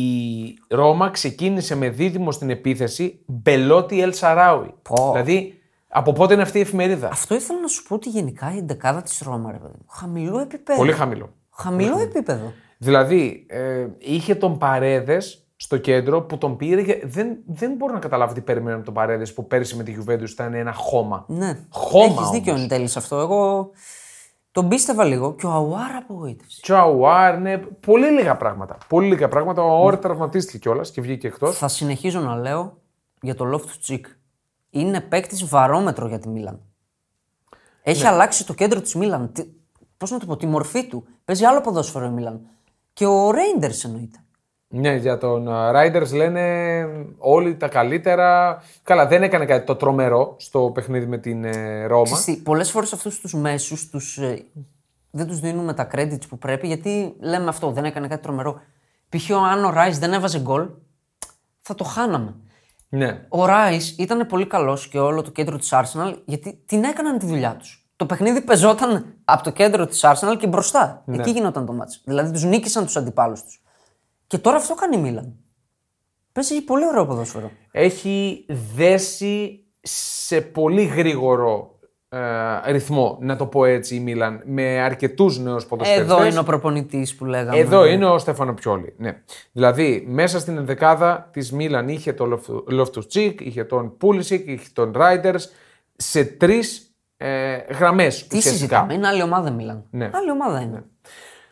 Ρώμα ξεκίνησε με δίδυμο στην επίθεση Μπελότι Ελ Σαράουι. Πω. Δηλαδή από πότε είναι αυτή η εφημερίδα; Αυτό ήθελα να σου πω ότι γενικά η ντεκάδα της Ρώμα, ρε παιδί μου. Χαμηλό επίπεδο. Πολύ χαμηλό. Χαμηλό επίπεδο. Δηλαδή ε, είχε τον Παρέδες στο κέντρο που τον πήρε και δεν, δεν μπορώ να καταλάβω τι περιμένω από τον Παρέδες που πέρυσι με τη Juventus ήταν ένα χώμα. Ναι. Χώμα Έχεις όμως. δίκιο ο Νιτέλη σε αυτό. Εγώ τον πίστευα λίγο και ο Αουάρα απογοήτευσε. Και ο Αουάρ, ναι, πολύ λίγα πράγματα. Πολύ λίγα πράγματα. Ο Αουάρ τραυματίστηκε κιόλας και βγήκε εκτός. Θα συνεχίζω να λέω για το Loftus Cheek. Είναι παίκτης βαρόμετρο για τη Μίλαν. Έχει Ναι. αλλάξει το κέντρο της Μίλαν. Πώς να το πω, τη μορφή του. Παίζει άλλο ποδόσφαιρο η Μίλαν. Και ο Ρέιντερς εννοείται. Ναι, για τον Riders λένε όλοι τα καλύτερα. Καλά, δεν έκανε κάτι το τρομερό στο παιχνίδι με την ε, Ρώμα. Πολλές φορές αυτούς τους μέσους τους, ε, δεν τους δίνουμε τα credits που πρέπει γιατί λέμε αυτό, δεν έκανε κάτι τρομερό. Π.χ. αν ο Ράι δεν έβαζε γκολ, θα το χάναμε. Ναι. Ο Ράι ήταν πολύ καλός και όλο το κέντρο της Arsenal γιατί την έκαναν τη δουλειά τους. Το παιχνίδι πεζόταν από το κέντρο της Arsenal και μπροστά. Ναι. Εκεί γινόταν το μάτς. Δηλαδή τους νίκησαν τους αντιπάλους τους. Και τώρα αυτό κάνει η Μίλαν. Παίζει πολύ ωραίο ποδόσφαιρο. Έχει δέσει σε πολύ γρήγορο ε, ρυθμό, να το πω έτσι, η Μίλαν, με αρκετούς νέους ποδοσφαιριστές. Εδώ είναι ο προπονητής που λέγαμε. Εδώ είναι ο Στέφανο Πιόλη. Ναι. Δηλαδή, μέσα στην ενδεκάδα της Μίλαν είχε τον Λόφτου Τσίκ, είχε τον Πούλησικ, είχε τον Ράιντερ σε τρεις ε, γραμμές Τι συζητάμε, είναι άλλη ομάδα Μίλαν. Ναι. Άλλη ομάδα είναι.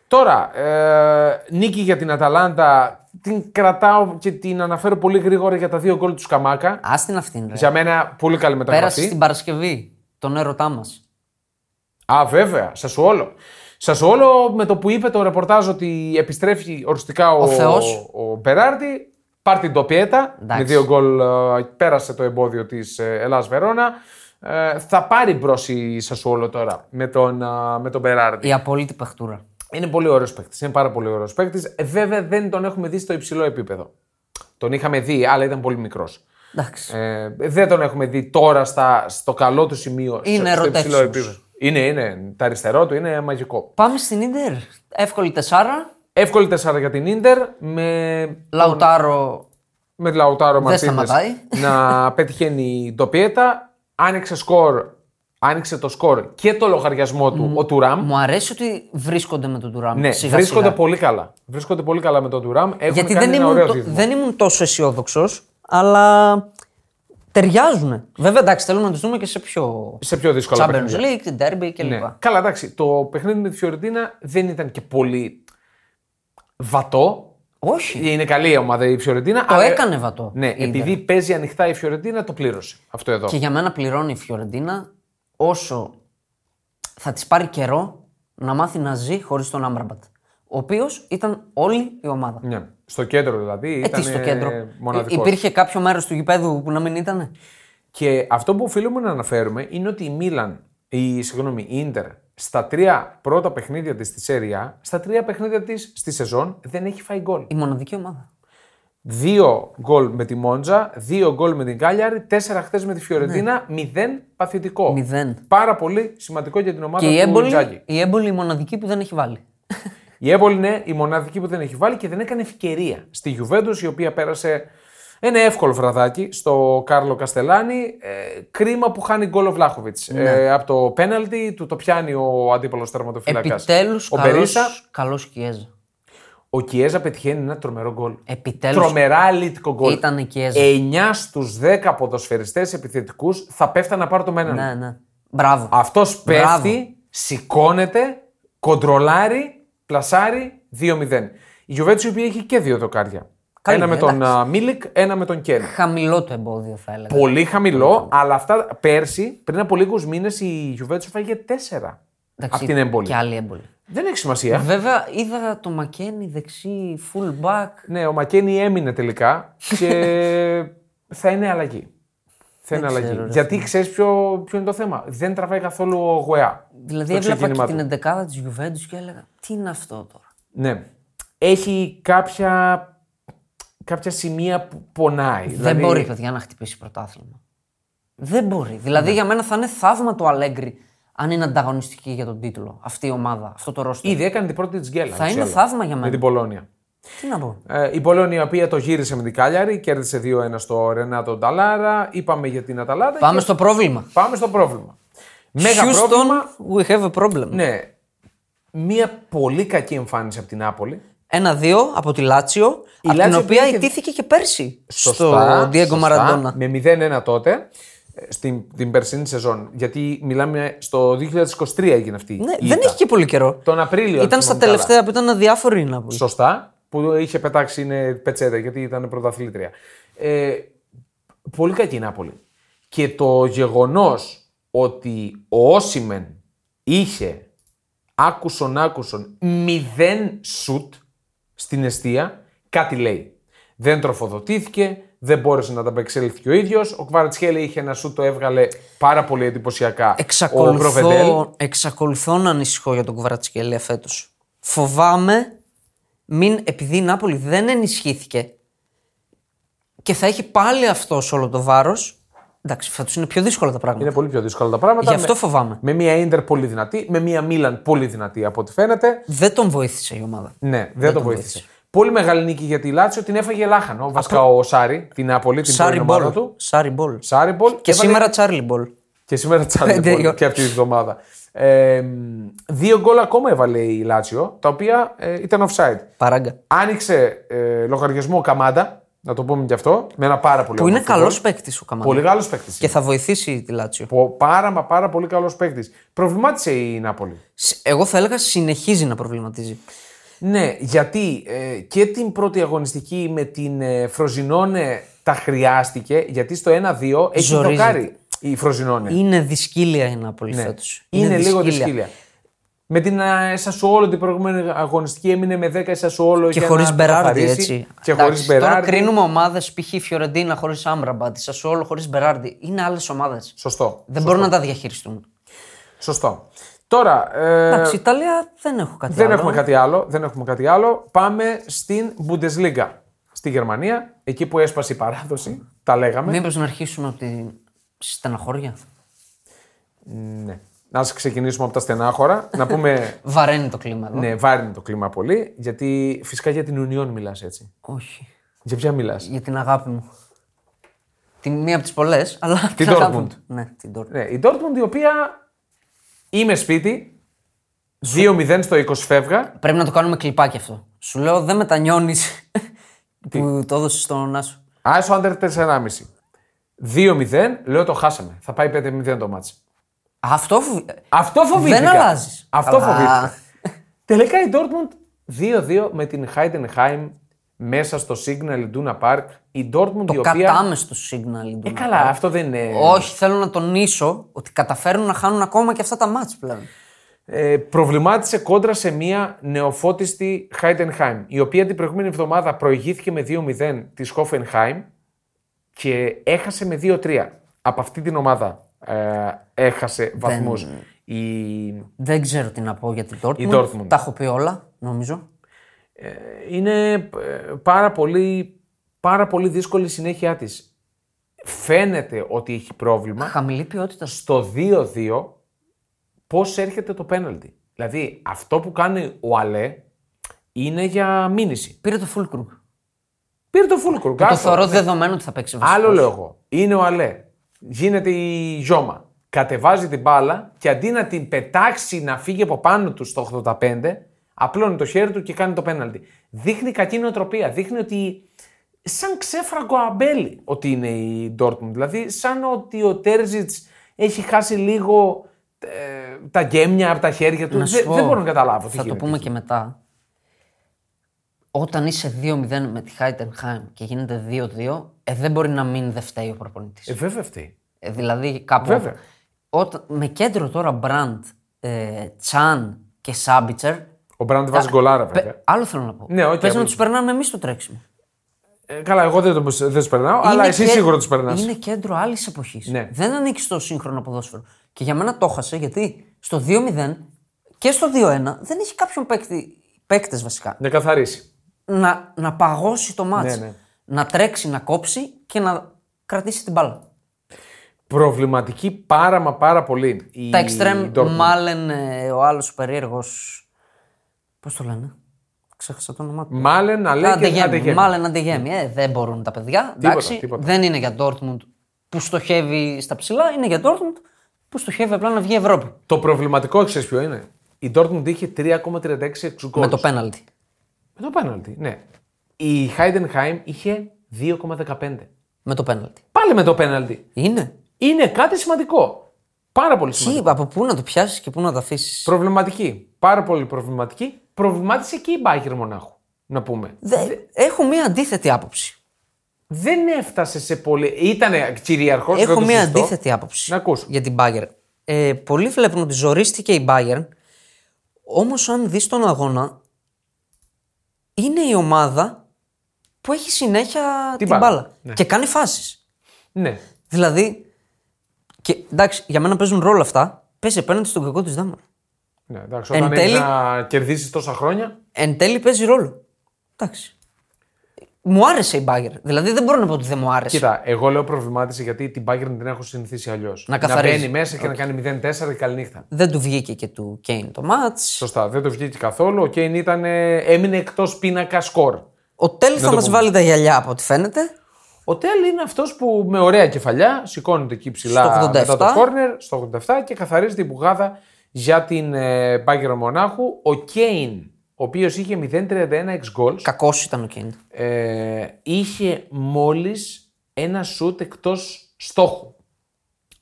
Τώρα, ε, νίκη για την Αταλάντα. Την κρατάω και την αναφέρω πολύ γρήγορα για τα δύο γκολ του Σκαμάκα. Α την αυτήν, ρε. Για μένα, πολύ καλή Πέρασε μεταγραφή. στην Παρασκευή τον έρωτά μας. Α, βέβαια, Σασουόλο. Σασουόλο με το που είπε το ρεπορτάζ ότι επιστρέφει οριστικά ο, Ο Θεός. ο Μπεράρντι, πάρ την τοπιέτα. Εντάξει. Με δύο γκολ ε, πέρασε το εμπόδιο της Ελλάς Βερόνα. Ε, θα πάρει μπρος η Σασουόλο τώρα με τον, ε, με τον Μπεράρντι. Η απόλυτη παιχτούρα. Είναι πολύ ωραίος παίκτης. Είναι πάρα πολύ ωραίος παίκτης. Βέβαια δεν τον έχουμε δει στο υψηλό επίπεδο. Τον είχαμε δει, αλλά ήταν πολύ μικρός. Εντάξει. Ε, δεν τον έχουμε δει τώρα στα, στο καλό του σημείο. Είναι στο, στο υψηλό rotations. επίπεδο. Είναι, είναι. Το αριστερό του είναι μαγικό. Πάμε στην Ιντερ. Εύκολη τεσσάρα. Εύκολη τεσσάρα για την ντερ με, Λαουτάρο. με Λαουτάρο Μαρτίνες σταματάει. να πετυχαίνει το πιέτα. Άνοιξε σκορ. Άνοιξε το σκορ και το λογαριασμό του ο Τουράμ. Μου αρέσει ότι βρίσκονται με τον Τουράμ. Ναι, σιγά, βρίσκονται σιγά. πολύ καλά. Βρίσκονται πολύ καλά με τον Τουράμ. Έχουν Γιατί κάνει δεν ένα ήμουν, ωραίο το- δίδυμο. δεν ήμουν τόσο αισιόδοξος, αλλά ταιριάζουν. Βέβαια, εντάξει, θέλουμε να τους δούμε και σε πιο. Σε πιο δύσκολα Champions παιχνίδια. League, Derby κλπ. Ναι. Καλά, εντάξει. Το παιχνίδι με τη Φιωρεντίνα δεν ήταν και πολύ βατό. Όχι. Είναι καλή η ομάδα η Φιωρεντίνα. Το έκανε βατό. Ναι, η Ίντερ. επειδή παίζει ανοιχτά η Φιωρεντίνα, το πλήρωσε. Αυτό εδώ. Και για μένα πληρώνει η Φιωρεντίνα όσο θα της πάρει καιρό να μάθει να ζει χωρίς τον Άμπραμπατ. Ο οποίος ήταν όλη η ομάδα. Ναι. Στο κέντρο δηλαδή. Ε, ήταν τι στο κέντρο. Μοναδικός. Ε, Υπήρχε κάποιο μέρος του γηπέδου που να μην ήταν. Και αυτό που οφείλουμε να αναφέρουμε είναι ότι η Μίλαν, η, συγγνώμη, η Ίντερ, στα τρία πρώτα παιχνίδια της στη Σέρια, στα τρία παιχνίδια της στη σεζόν δεν έχει φάει γκολ. Η μοναδική ομάδα. Δύο γκολ με τη Μόντζα, δύο γκολ με την Κάλιαρη, τέσσερα χθες με τη Φιωρεντίνα, μηδέν παθητικό. Ναι. Μηδέν. Πάρα πολύ σημαντικό για την ομάδα Και η του έμπολη, Ιντζάκη. η έμπολη η μοναδική που δεν έχει βάλει. Η Έμπολη είναι η μοναδική που δεν έχει βάλει και δεν έκανε ευκαιρία στη Γιουβέντο, η οποία πέρασε ένα εύκολο βραδάκι στο Κάρλο Καστελάνη. Ε, κρίμα που χάνει γκολ ο Βλάχοβιτς. Ναι. Ε, από το πέναλτι του το πιάνει ο αντίπαλος τερματοφύλακα. Επιτέλους Ο Μπερίσα. καλός Κιέζα. Ο Κιέζα πετυχαίνει ένα τρομερό γκολ. Επιτέλους. Τρομερά αλήτικο γκολ. Ήταν η Κιέζα. 9 στους 10 ποδοσφαιριστές επιθετικούς θα πέφτανε να πάρουν το μέναν. Ναι, ναι. Μπράβο. Αυτός Μπράβο. πέφτει, σηκώνεται, κοντρολάρει, πλασάρει 2-0. Η Γιουβέντους η οποία έχει και δύο δοκάρια. Καλή, ένα με εντάξει. τον α, Μίλικ, ένα με τον Κέν. Χαμηλό το εμπόδιο, θα έλεγα. Πολύ χαμηλό, αλλά αυτά πέρσι, πριν από λίγους μήνες, η Γιουβέντου φάγε 4 Εντάξει, από την έμπολη. Και άλλη έμπολη. Δεν έχει σημασία. Βέβαια, είδα το Μακένι δεξί, full back. Ναι, ο Μακένι έμεινε τελικά και θα είναι αλλαγή. Θα είναι αλλαγή. ξέρω, ρε Γιατί ξέρεις ποιο, ποιο είναι το θέμα; Δεν τραβάει καθόλου ο Γουεά. Δηλαδή, το έβλεπα ξεκίνημά και του. την εντεκάδα της Juventus και έλεγα Τι είναι αυτό τώρα; Ναι. Έχει κάποια, κάποια σημεία που πονάει. Δεν δηλαδή, μπορεί, παιδιά, να χτυπήσει πρωτάθλημα. Δεν μπορεί. Δηλαδή, για μένα θα είναι θαύμα το Αλέγκρι αν είναι ανταγωνιστική για τον τίτλο αυτή η ομάδα, αυτό το ρόστερ. Ήδη έκανε την πρώτη της γκέλα. Θα είναι ξέρω, θαύμα για Με μένα. την Πολώνια. Τι να πω. Ε, η Πολώνια η οποία το γύρισε με την Κάλιαρη, κέρδισε 2-1 στο Ρενάτο Νταλάρα. Είπαμε για την Αταλάντα. Πάμε και στο πρόβλημα. πάμε στο πρόβλημα. Μέγα πρόβλημα. Houston, we have a problem. Ναι. Μία πολύ κακή εμφάνιση από την Νάπολη. 1-2 από τη Λάτσιο, από την Λάτσιο οποία πήγε- ιτήθηκε και πέρσι στο Σωστά, Diego σωστά, Maradona. Με 0-1 τότε, ε, στην την περσινή σεζόν. Γιατί μιλάμε στο 2023 έγινε αυτή. Ναι, η δεν ήττα. έχει και πολύ καιρό. Τον Απρίλιο. αν Ήταν στα θυμάμαι καλά. τελευταία που ήταν αδιάφορη η Νάπολη. Σωστά. Που είχε πετάξει είναι πετσέτα γιατί ήταν πρωταθλήτρια. Ε, πολύ κακή η Νάπολη. Και το γεγονός ότι ο Όσιμεν είχε άκουσον άκουσον μηδέν σουτ στην αιστεία, κάτι λέει. Δεν τροφοδοτήθηκε, δεν μπόρεσε να τα απεξέλθει και ο ίδιος. Ο Κβαρατσχέλη είχε ένα σουτ, το έβγαλε πάρα πολύ εντυπωσιακά. Ο Προβεντέλ. Εξακολουθώ, εξακολουθώ να ανησυχώ για τον Κβαρατσχέλια φέτος. Φοβάμαι μην, επειδή η Νάπολη δεν ενισχύθηκε και θα έχει πάλι αυτό όλο το βάρος. Εντάξει, φέτος είναι πιο δύσκολα τα πράγματα. Είναι πολύ πιο δύσκολα τα πράγματα. Γι' αυτό με, φοβάμαι. με μια Ίντερ πολύ δυνατή, με μια Μίλαν πολύ δυνατή από ό,τι φαίνεται. Δεν τον βοήθησε η ομάδα. Ναι, δεν, το βοήθησε. Πολύ μεγάλη νίκη για τη Λάτσιο, την έφαγε λάχανο. Βασικά ο Σάρι, την Νάπολη, την Σάρι πρώην ομάδα ball. του. Σάρι ball. Σάρι ball. Και έβαλε- σήμερα Σάρι ball. Και σήμερα Σάρι Πέντε η ball ώρα. και αυτή τη βδομάδα. Ε, δύο γκολ ακόμα έβαλε η Λάτσιο, τα οποία ε, ήταν offside. Παράγκα. Άνοιξε ε, λογαριασμό Καμάντα, να το πούμε και αυτό, με ένα πάρα πολύ Που είναι όμορφο καλός γκολ. παίκτης ο Καμάντα. Πολύ καλός παίκτης. Και θα βοηθήσει τη Λάτσιο. Πάρα μα πάρα πολύ καλός παίκτης. Προβλημάτισε η Νάπολη. Σ- Εγώ θα έλεγα συνεχίζει να προβληματίζει. Ναι, γιατί ε, και την πρώτη αγωνιστική με την ε, Φροζινόνε τα χρειάστηκε, γιατί στο 1-2 έχει Ζορίζεται. δοκάρει η Φροζινόνε. Είναι δυσκύλια η Νάπολη Ναι. φέτος. Είναι, λίγο δυσκύλια. Με την ε, Σασουόλο την προηγούμενη αγωνιστική έμεινε με 10 η Σασουόλο Και για χωρίς να Μπεράρντι, καθαρίσει. έτσι. Και Εντάξει, χωρίς Τώρα Μπεράρντι. κρίνουμε ομάδες, π.χ. η Φιωρεντίνα χωρίς Άμπραμπατ, η Σασουόλο χωρίς Μπεράρντι. Είναι άλλες ομάδες. Σωστό. Δεν μπορούν να τα διαχειριστούν. Σωστό. Τώρα, ε, Εντάξει, η Ιταλία δεν έχω κάτι δεν άλλο. έχουμε κάτι άλλο. Δεν έχουμε κάτι άλλο. Πάμε στην Bundesliga. Στη Γερμανία, εκεί που έσπασε η παράδοση, τα λέγαμε. Μήπως να αρχίσουμε από τη στεναχώρια; Ναι. Να ξεκινήσουμε από τα στενάχωρα. να πούμε. Βαραίνει το κλίμα εδώ. Ναι, βάρινε το κλίμα πολύ. Γιατί φυσικά για την Ουνιόν μιλάς έτσι. Όχι. Για ποια μιλάς; Για την αγάπη μου. Τη μία από τις πολλές, αλλά. Την αγάπη Dortmund. μου. Ναι, την Dortmund. Ναι, η Dortmund η οποία είμαι σπίτι. 2-0 στο 20 φεύγα. Πρέπει να το κάνουμε κλιπάκι αυτό. Σου λέω δεν μετανιώνεις που το έδωσες στον Άσο. Άσο άντερ 4,5. 2-0, λέω το χάσαμε. Θα πάει 5-0 το μάτς. Αυτό φοβ... Αυτό φοβήθηκα. Δεν αλλάζεις. Αυτό φοβήθηκα. Τελικά η Dortmund 2-2 με την Heidenheim μέσα στο Signal Iduna Park. Η Dortmund Το η οποία. κατάμε στο signal. Ε, καλά, αυτό δεν είναι. Όχι, θέλω να τονίσω ότι καταφέρουν να χάνουν ακόμα και αυτά τα μάτς πλέον. Ε, προβλημάτισε κόντρα σε μια νεοφώτιστη Heidenheim, η οποία την προηγούμενη εβδομάδα προηγήθηκε με 2-0 της Hoffenheim και έχασε με 2-3. Από αυτή την ομάδα ε, έχασε βαθμούς. Η... Δεν ξέρω τι να πω για την Dortmund. Η Dortmund. Τα έχω πει όλα, νομίζω. Είναι ε, πάρα πολύ, πάρα πολύ δύσκολη η συνέχεια της. Φαίνεται ότι έχει πρόβλημα. Χαμηλή ποιότητα. Στο 2-2 πώς έρχεται το πέναλτι. Δηλαδή αυτό που κάνει ο Αλέ είναι για μήνυση. Πήρε το full crew. Πήρε το full crew. Το θεωρώ δεδομένο ότι θα παίξει βασικό. Άλλο λέω εγώ. Είναι ο Αλέ. Γίνεται η ζώμα. Κατεβάζει την μπάλα και αντί να την πετάξει να φύγει από πάνω του στο 85, απλώνει το χέρι του και κάνει το πέναλτι. Δείχνει κακή νοοτροπία. Δείχνει ότι σαν ξέφραγκο αμπέλι ότι είναι η Dortmund. Δηλαδή σαν ότι ο Τέρζιτς έχει χάσει λίγο ε, τα γκέμια από τα χέρια του. Να σου Δεν, πω, δεν μπορώ να καταλάβω τι Θα το γίνεται. πούμε και μετά. Όταν είσαι 2-0 με τη Heidenheim και γίνεται 2-2, ε, δεν μπορεί να μην δεν φταίει ο προπονητής. Ε, βέβαια αυτή. Ε, δηλαδή κάπου. Βέβαια. Όταν, με κέντρο τώρα Μπραντ, ε, Τσαν και Σάμπιτσερ. Ο Μπραντ βάζει γκολάρα πε- βέβαια. άλλο θέλω να πω. Ναι, οκ, Πες να περ- τους περνάμε εμείς το τρέξιμο. Ε, καλά, εγώ δεν, το, δεν τους περνάω, αλλά Είναι εσύ και- σίγουρα τους περνάς. Είναι κέντρο άλλης εποχής. Ναι. Δεν ανήκει στο σύγχρονο ποδόσφαιρο. Και για μένα το χάσε γιατί στο 2-0 και στο 2-1 δεν έχει κάποιον παίκτη, παίκτες βασικά, Να καθαρίσει. να, να παγώσει το μάτς. Ναι, ναι. Να τρέξει, να κόψει και να κρατήσει την μπάλα. Προβληματική πάρα μα πάρα πολύ. Η Τα εξτρέμ, Dortmund. μάλλον ε, ο άλλος περίεργος. Πώς το λένε. Ξέχασα το όνομά του. Μάλεν, αλλά και Αντεγέμι. Αντεγέμι. Μάλλον αντεγέμι. Ε, δεν μπορούν τα παιδιά. εντάξει, τίποτα. Δεν είναι για Dortmund που στοχεύει στα ψηλά, είναι για Dortmund που στοχεύει απλά να βγει Ευρώπη. Το προβληματικό ξέρεις ποιο είναι; Η Dortmund είχε 3,36 εξουγκόλ. Με το πέναλτι. Με το πέναλτι, ναι. Η Heidenheim είχε 2,15. Με το πέναλτι. Πάλι με το πέναλτι. Είναι. Είναι κάτι σημαντικό. Πάρα πολύ σημαντικό. Τι, από πού να το πιάσεις και πού να το αφήσεις; Προβληματική. Πάρα πολύ προβληματική. Προβλημάτισε και η Μπάγκερ Μονάχου. Να πούμε. Έχω μία αντίθετη άποψη. Δεν έφτασε σε πολύ. Ήταν κυριαρχό. Έχω μία αντίθετη άποψη Να ακούσω. για την Bayern. Ε, πολλοί βλέπουν ότι ζορίστηκε η Bayern, όμως αν δεις τον αγώνα, είναι η ομάδα που έχει συνέχεια την, μπάλα. μπάλα. Ναι. Και κάνει φάσεις. Ναι. Δηλαδή. Και, εντάξει, για μένα παίζουν ρόλο αυτά. Παίζει απέναντι στον κακό της Δάμαρα. ναι εντάξει, Εν όταν έχει τέλει- να κερδίσεις τόσα χρόνια. Εν τέλει παίζει ρόλο. Εντάξει. Μου άρεσε η Bayern. Δηλαδή δεν μπορώ να πω ότι δεν μου άρεσε. Κοίτα, εγώ λέω προβλημάτισε γιατί την Bayern την έχω συνηθίσει αλλιώς. Να καθαρίζει. μπαίνει μέσα και να κάνει 0-4 και καληνύχτα. Δεν του βγήκε και του Κέιν το μάτς. Σωστά, δεν το βγήκε καθόλου. Ο Κέιν ήταν, ε, έμεινε εκτός πίνακα σκορ. Ο Τέλ θα το μας πούμε. βάλει τα γυαλιά από ό,τι φαίνεται. Ο Τέλ είναι αυτός που με ωραία κεφαλιά σηκώνεται εκεί ψηλά Στο 87. μετά το κόρνερ στο 87 και καθαρίζει την πουγάδα για την ε, Bayern Μονάχου. Ο Κέιν, ο οποίος είχε 0-31 εξ goals, Κακός ήταν ο Κέιν. ε, είχε μόλις ένα σουτ εκτός στόχου.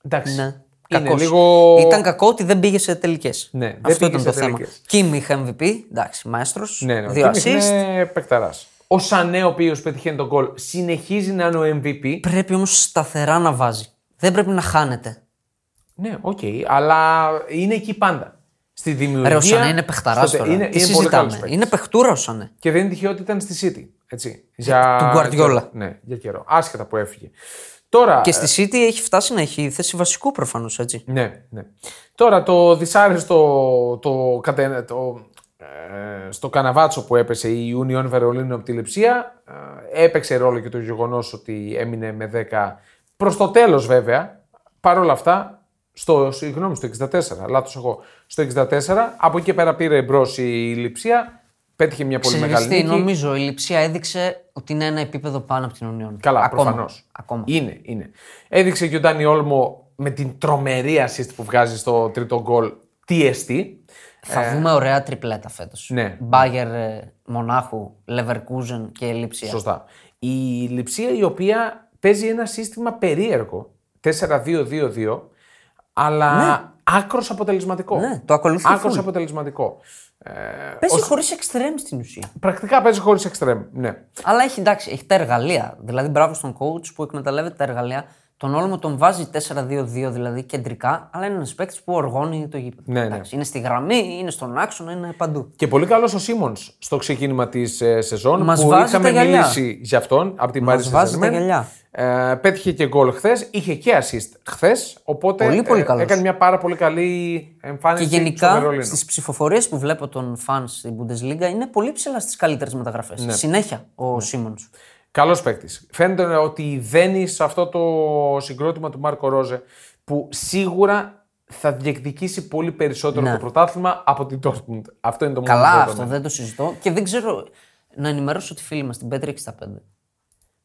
Εντάξει. Ναι. Είναι Κακός. λίγο. Ήταν κακό ότι δεν πήγε σε τελικές. Ναι, δεν Αυτό πήγε ήταν το σε θέμα. τελικές. Κιμ είχε MVP. Εντάξει, μαέστρος. Ναι, ναι, ο δύο Κίμιχ assist. είναι παικταράς. Ο Σανέ, ο οποίος πετυχαίνει τον γκολ, συνεχίζει να είναι ο MVP. Πρέπει όμως σταθερά να βάζει. Δεν πρέπει να χάνεται. Ναι, οκ, αλλά είναι εκεί πάντα. Στη δημιουργία. Ρε, ο Σανέ είναι παιχταράς στο- τώρα. Είναι, Τι είναι πολύ καλός συζητάμε. παίκτης. Είναι παιχτούρα ο Σανέ. Και δεν είναι τυχαίο ότι ήταν στη City. Έτσι, για... του Guardiola. για- Ναι, για καιρό. Άσχετα που έφυγε. Τώρα, Και στη City έχει φτάσει να έχει θέση βασικού προφανώς έτσι. Ναι, ναι. Τώρα το δυσάρεστο το, κατε- το, ε, στο καναβάτσο που έπεσε η Union Βερολίνου από τη Λεψία ε, έπαιξε ρόλο και το γεγονός ότι έμεινε με 10 προς το τέλος βέβαια. Παρ' όλα αυτά, στο, συγγνώμη, στο 64, λάθος εγώ, στο 64, από εκεί και πέρα πήρε μπρος η Λεψία, πέτυχε μια πολύ Ξέρεις μεγάλη τι, νίκη. νομίζω η Λιψία έδειξε ότι είναι ένα επίπεδο πάνω από την Union. Καλά, Ακόμα. προφανώς. Ακόμα. Είναι, είναι. Έδειξε και ο Ντάνι Όλμο με την τρομερή assist που βγάζει στο τρίτο γκολ TST. Θα δούμε ωραία τριπλέτα φέτος. Ναι. Μπάγκερ ε, Μονάχου, Leverkusen και Λιψία. Σωστά. Η Λιψία η οποία παίζει ένα σύστημα περίεργο, 4-2-2-2, αλλά άκρος αποτελεσματικό. Ναι, το ακολουθεί Άκρος full. αποτελεσματικό. Ε, Παίζει χωρίς εξτρέμ στην ουσία. πρακτικά παίζει χωρίς εξτρέμ, ναι. Αλλά έχει εντάξει, έχει τα εργαλεία. Δηλαδή, μπράβο στον coach που εκμεταλλεύεται τα εργαλεία. Τον Όλμο τον βάζει 4-2-2 δηλαδή κεντρικά, αλλά είναι ένας παίκτης που οργώνει το γήπεδο. Ναι, ναι. Εντάξει, Είναι στη γραμμή, είναι στον άξονα, είναι παντού. Και πολύ καλός ο Σίμονς στο ξεκίνημα της ε, σεζόν. Μας που βάζει είχαμε τα γυαλιά. μιλήσει για αυτόν από την Μας Paris βάζει τα Saint-Germain. γυαλιά. Ε, πέτυχε και γκολ χθες, είχε και assist χθες. Οπότε Πολύ, πολύ ε, καλός. έκανε μια πάρα πολύ καλή Και εμφάνιση. στο γενικά Βερολίνο. στις ψηφοφορίες που βλέπω των fans στην Bundesliga είναι πολύ ψηλά στις καλύτερες μεταγραφές. Ναι. Συνέχεια ο Σίμονς. Καλός παίκτης. Φαίνεται ότι δένει σε αυτό το συγκρότημα του Μάρκο Ρόζε που σίγουρα θα διεκδικήσει πολύ περισσότερο το πρωτάθλημα από την Dortmund. Αυτό είναι το μόνο Ναι. Καλά, δεδομένο. αυτό δεν το συζητώ. Και δεν ξέρω. Να ενημερώσω τη φίλη μας, την Πέτρη 65.